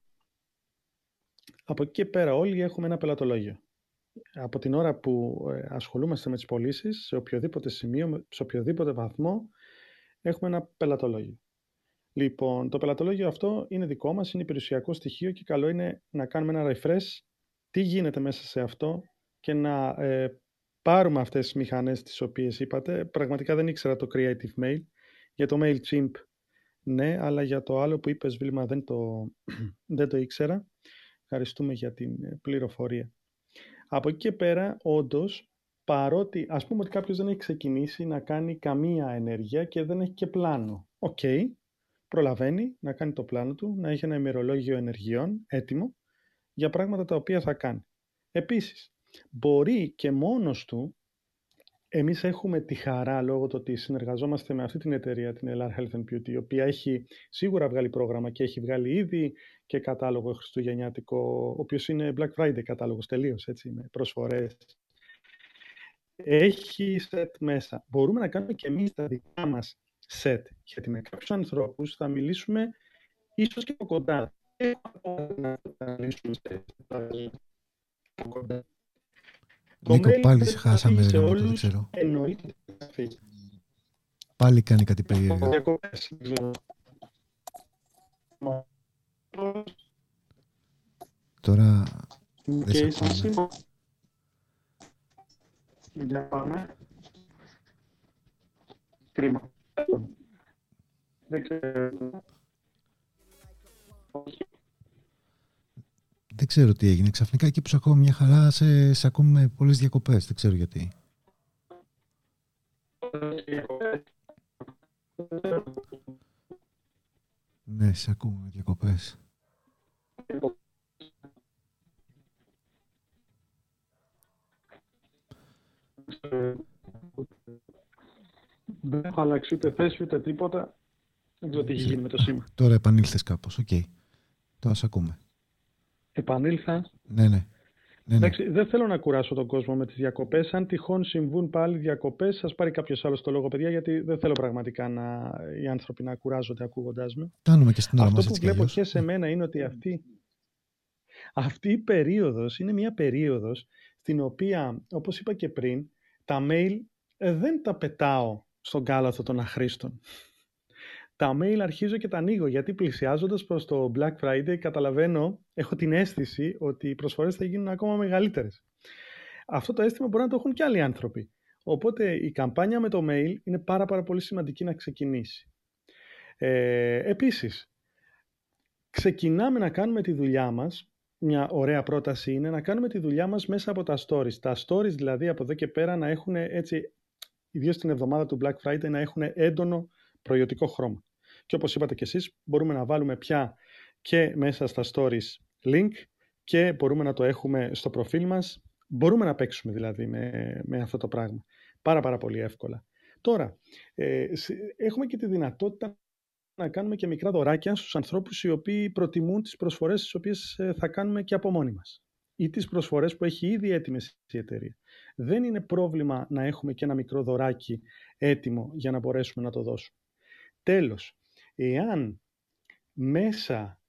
Από εκεί και πέρα όλοι έχουμε ένα πελατολόγιο. Από την ώρα που ε, ασχολούμαστε με τις πωλήσεις, σε οποιοδήποτε σημείο, σε οποιοδήποτε βαθμό, έχουμε ένα πελατολόγιο. Λοιπόν, το πελατολόγιο αυτό είναι δικό μας, είναι υπηρεσιακό στοιχείο και καλό είναι να κάνουμε ένα refresh τι γίνεται μέσα σε αυτό και να ε, πάρουμε αυτές τις μηχανές τις οποίες είπατε. Πραγματικά δεν ήξερα το Creative Mail. Για το MailChimp ναι, αλλά για το άλλο που είπες Βίλμα δεν το, [clears throat] δεν το ήξερα. Ευχαριστούμε για την ε, πληροφορία. Από εκεί και πέρα, όντως, παρότι ας πούμε ότι κάποιος δεν έχει ξεκινήσει να κάνει καμία ενέργεια και δεν έχει και πλάνο. Οκ, προλαβαίνει να κάνει το πλάνο του, να έχει ένα ημερολόγιο ενεργειών έτοιμο για πράγματα τα οποία θα κάνει. Επίσης, μπορεί και μόνος του, εμείς έχουμε τη χαρά λόγω του ότι συνεργαζόμαστε με αυτή την εταιρεία, την LR Health and Beauty, η οποία έχει σίγουρα βγάλει πρόγραμμα και έχει βγάλει ήδη και κατάλογο χριστουγεννιάτικο, ο οποίος είναι Black Friday κατάλογος τελείως, έτσι, με προσφορές. Έχει set μέσα. Μπορούμε να κάνουμε και εμείς τα δικά μας set, γιατί με κάποιους ανθρώπους θα μιλήσουμε ίσως και από κοντά. Θα μιλήσουμε από κοντά. Το Νίκο, mail πάλι δεν σε χάσαμε, θα φύγει ρε σε γαμώτο, δεν όλους, ξέρω. Εννοείται ότι θα φύγει. Πάλι κάνει κάτι περίεργο. Διακοπές, δεν ξέρω. Τώρα Και σε είσαι ακούμε. σήμα. Για πάμε. Κρίμα. Δεν ξέρω. δεν ξέρω τι έγινε. Ξαφνικά εκεί που σε ακούω μια χαρά σε, σε ακούμε με πολλές διακοπές. Δεν ξέρω γιατί. Ναι, σε ακούμε με διακοπές. Δεν έχω αλλάξει ούτε θέση ούτε τίποτα. Δεν ξέρω τι έχει γίνει με το σήμα. Τώρα επανήλθες κάπως. Οκ. Τώρα σε ακούμε. Επανήλθα. Ναι, ναι. ναι, ναι. Εντάξει, δεν θέλω να κουράσω τον κόσμο με τις διακοπές. Αν τυχόν συμβούν πάλι διακοπές, σας πάρει κάποιος άλλος το λόγο, παιδιά, γιατί δεν θέλω πραγματικά να, οι άνθρωποι να κουράζονται ακούγοντάς με. Κάνουμε και στην ώρα Αυτό μας που έτσι κι βλέπω αλλιώς. και σε μένα είναι ότι αυτή, αυτή η περίοδος είναι μια περίοδος στην οποία, όπως είπα και πριν, τα mail ε, δεν τα πετάω στον κάλαθο των αχρήστων. Τα mail αρχίζω και τα ανοίγω, γιατί πλησιάζοντας προς το Black Friday καταλαβαίνω, έχω την αίσθηση ότι οι προσφορές θα γίνουν ακόμα μεγαλύτερες. Αυτό το αίσθημα μπορεί να το έχουν και άλλοι άνθρωποι. Οπότε η καμπάνια με το mail είναι πάρα, πάρα πολύ σημαντική να ξεκινήσει. Ε, επίσης, ξεκινάμε να κάνουμε τη δουλειά μας, μια ωραία πρόταση είναι να κάνουμε τη δουλειά μας μέσα από τα stories. Τα stories δηλαδή από εδώ και πέρα να έχουν έτσι, ιδίως την εβδομάδα του Black Friday, να έχουν έντονο προϊωτικό χρώμα. Και όπως είπατε και εσείς, μπορούμε να βάλουμε πια και μέσα στα stories link και μπορούμε να το έχουμε στο προφίλ μας. Μπορούμε να παίξουμε δηλαδή με, με αυτό το πράγμα. Πάρα πάρα πολύ εύκολα. Τώρα, ε, έχουμε και τη δυνατότητα να κάνουμε και μικρά δωράκια στους ανθρώπους οι οποίοι προτιμούν τις προσφορές τις οποίες ε, θα κάνουμε και από μόνοι μας ή τις προσφορές που έχει ήδη έτοιμες η εταιρεία. Δεν είναι πρόβλημα να έχουμε και ένα μικρό δωράκι έτοιμο για να μπορέσουμε να το δώσουμε. Τέλος, εάν μέσα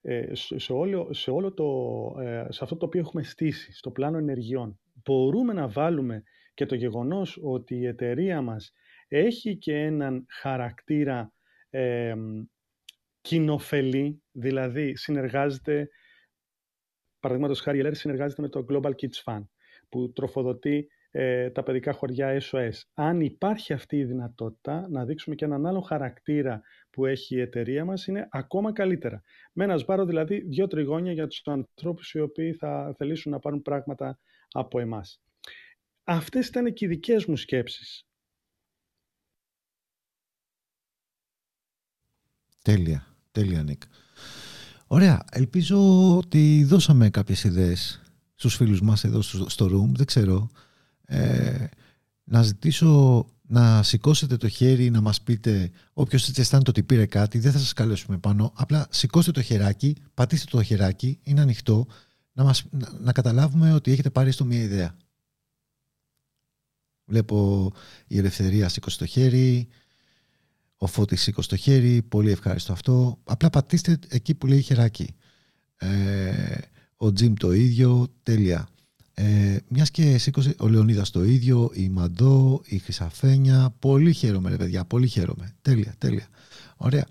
ε, σε, όλο, σε, όλο το, ε, σε αυτό το οποίο έχουμε στήσει, στο πλάνο ενεργειών, μπορούμε να βάλουμε και το γεγονός ότι η εταιρεία μας έχει και έναν χαρακτήρα ε, κοινοφελή, δηλαδή συνεργάζεται, παραδείγματος χάρη η συνεργάζεται με το Global Kids Fund, που τροφοδοτεί ε, τα παιδικά χωριά SOS. Αν υπάρχει αυτή η δυνατότητα να δείξουμε και έναν άλλο χαρακτήρα που έχει η εταιρεία μας, είναι ακόμα καλύτερα. Με ένα σμπάρο δηλαδή δύο τριγώνια για τους ανθρώπους οι οποίοι θα θελήσουν να πάρουν πράγματα από εμάς. Αυτές ήταν και οι δικές μου σκέψεις. Τέλεια, τέλεια Νίκ. Ωραία, ελπίζω ότι δώσαμε κάποιες ιδέες στους φίλους μας εδώ στο room, δεν ξέρω. Ε, να ζητήσω να σηκώσετε το χέρι, να μας πείτε όποιος έτσι αισθάνεται ότι πήρε κάτι, δεν θα σας καλέσουμε πάνω, απλά σηκώστε το χεράκι, πατήστε το χεράκι, είναι ανοιχτό, να, μας, να, καταλάβουμε ότι έχετε πάρει στο μία ιδέα. Βλέπω η Ελευθερία σήκωσε το χέρι, ο Φώτης σήκωσε το χέρι, πολύ ευχάριστο αυτό. Απλά πατήστε εκεί που λέει χεράκι. Ε, ο Τζιμ το ίδιο, τέλεια. Ε, Μιας και σήκωσε ο Λεωνίδας το ίδιο, η Μαντό, η Χρυσαφένια. Πολύ χαίρομαι, ρε παιδιά, πολύ χαίρομαι. Τέλεια, τέλεια. Ωραία.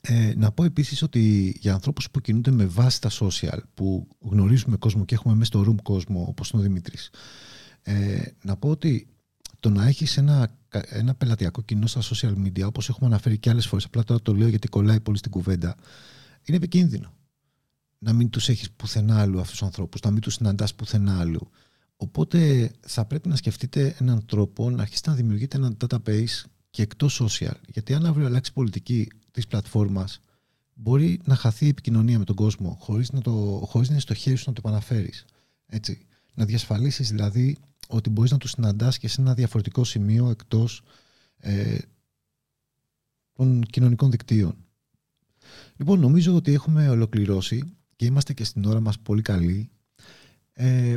Ε, να πω επίσης ότι για ανθρώπους που κινούνται με βάση τα social, που γνωρίζουμε κόσμο και έχουμε μέσα στο room κόσμο, όπως είναι ο Δημήτρης, ε, να πω ότι το να έχεις ένα, ένα πελατειακό κοινό στα social media, όπως έχουμε αναφέρει και άλλες φορές, απλά τώρα το λέω γιατί κολλάει πολύ στην κουβέντα, είναι επικίνδυνο να μην τους έχεις πουθενά άλλου αυτούς τους ανθρώπους, να μην τους συναντάς πουθενά άλλου. Οπότε θα πρέπει να σκεφτείτε έναν τρόπο να αρχίσετε να δημιουργείτε ένα database και εκτός social. Γιατί αν αύριο αλλάξει η πολιτική της πλατφόρμας, μπορεί να χαθεί η επικοινωνία με τον κόσμο χωρίς να, το, χωρίς να είναι στο χέρι σου να το επαναφέρεις. Έτσι. Να διασφαλίσεις δηλαδή ότι μπορείς να τους συναντάς και σε ένα διαφορετικό σημείο εκτός ε, των κοινωνικών δικτύων. Λοιπόν, νομίζω ότι έχουμε ολοκληρώσει και είμαστε και στην ώρα μας πολύ καλοί. Ε,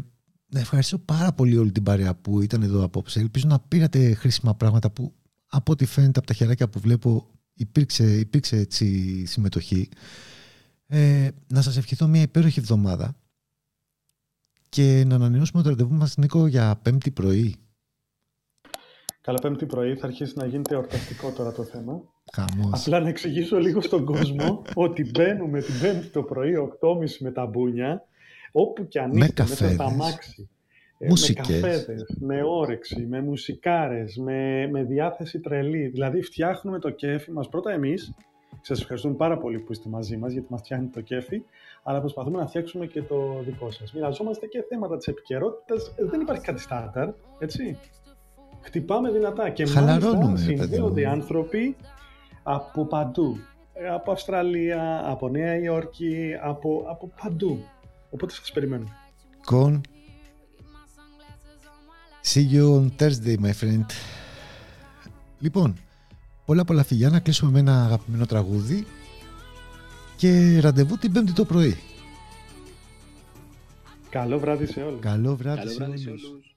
να ευχαριστώ πάρα πολύ όλη την παρέα που ήταν εδώ απόψε. Ελπίζω να πήρατε χρήσιμα πράγματα που από ό,τι φαίνεται από τα χεράκια που βλέπω υπήρξε, υπήρξε έτσι συμμετοχή. Ε, να σας ευχηθώ μια υπέροχη εβδομάδα και να ανανεώσουμε το ραντεβού μας Νίκο για πέμπτη πρωί. Καλά πέμπτη πρωί θα αρχίσει να γίνεται εορταστικό τώρα το θέμα. Χαμός. Απλά να εξηγήσω λίγο στον κόσμο [laughs] ότι μπαίνουμε την Πέμπτη το πρωί 8.30 με τα μπούνια, όπου και αν είστε, μέσα στα μάξι. Ε, μουσικές. Με καφέδες, με όρεξη, με μουσικάρες, με, με διάθεση τρελή. Δηλαδή φτιάχνουμε το κέφι μας πρώτα εμείς. Σας ευχαριστούμε πάρα πολύ που είστε μαζί μας γιατί μας φτιάχνει το κέφι. Αλλά προσπαθούμε να φτιάξουμε και το δικό σας. Μοιραζόμαστε και θέματα της επικαιρότητας. Δεν υπάρχει κάτι στάνταρ, έτσι. Χτυπάμε δυνατά και μάλιστα συνδέονται άνθρωποι από παντού. Ε, από Αυστραλία, από Νέα Υόρκη, από, από παντού. Οπότε σας περιμένουμε. Con. See you on Thursday, my friend. Λοιπόν, πολλά πολλά φιλιά να κλείσουμε με ένα αγαπημένο τραγούδι και ραντεβού την πέμπτη το πρωί. Καλό βράδυ σε όλους. Καλό βράδυ, σε, όλους. σε όλους.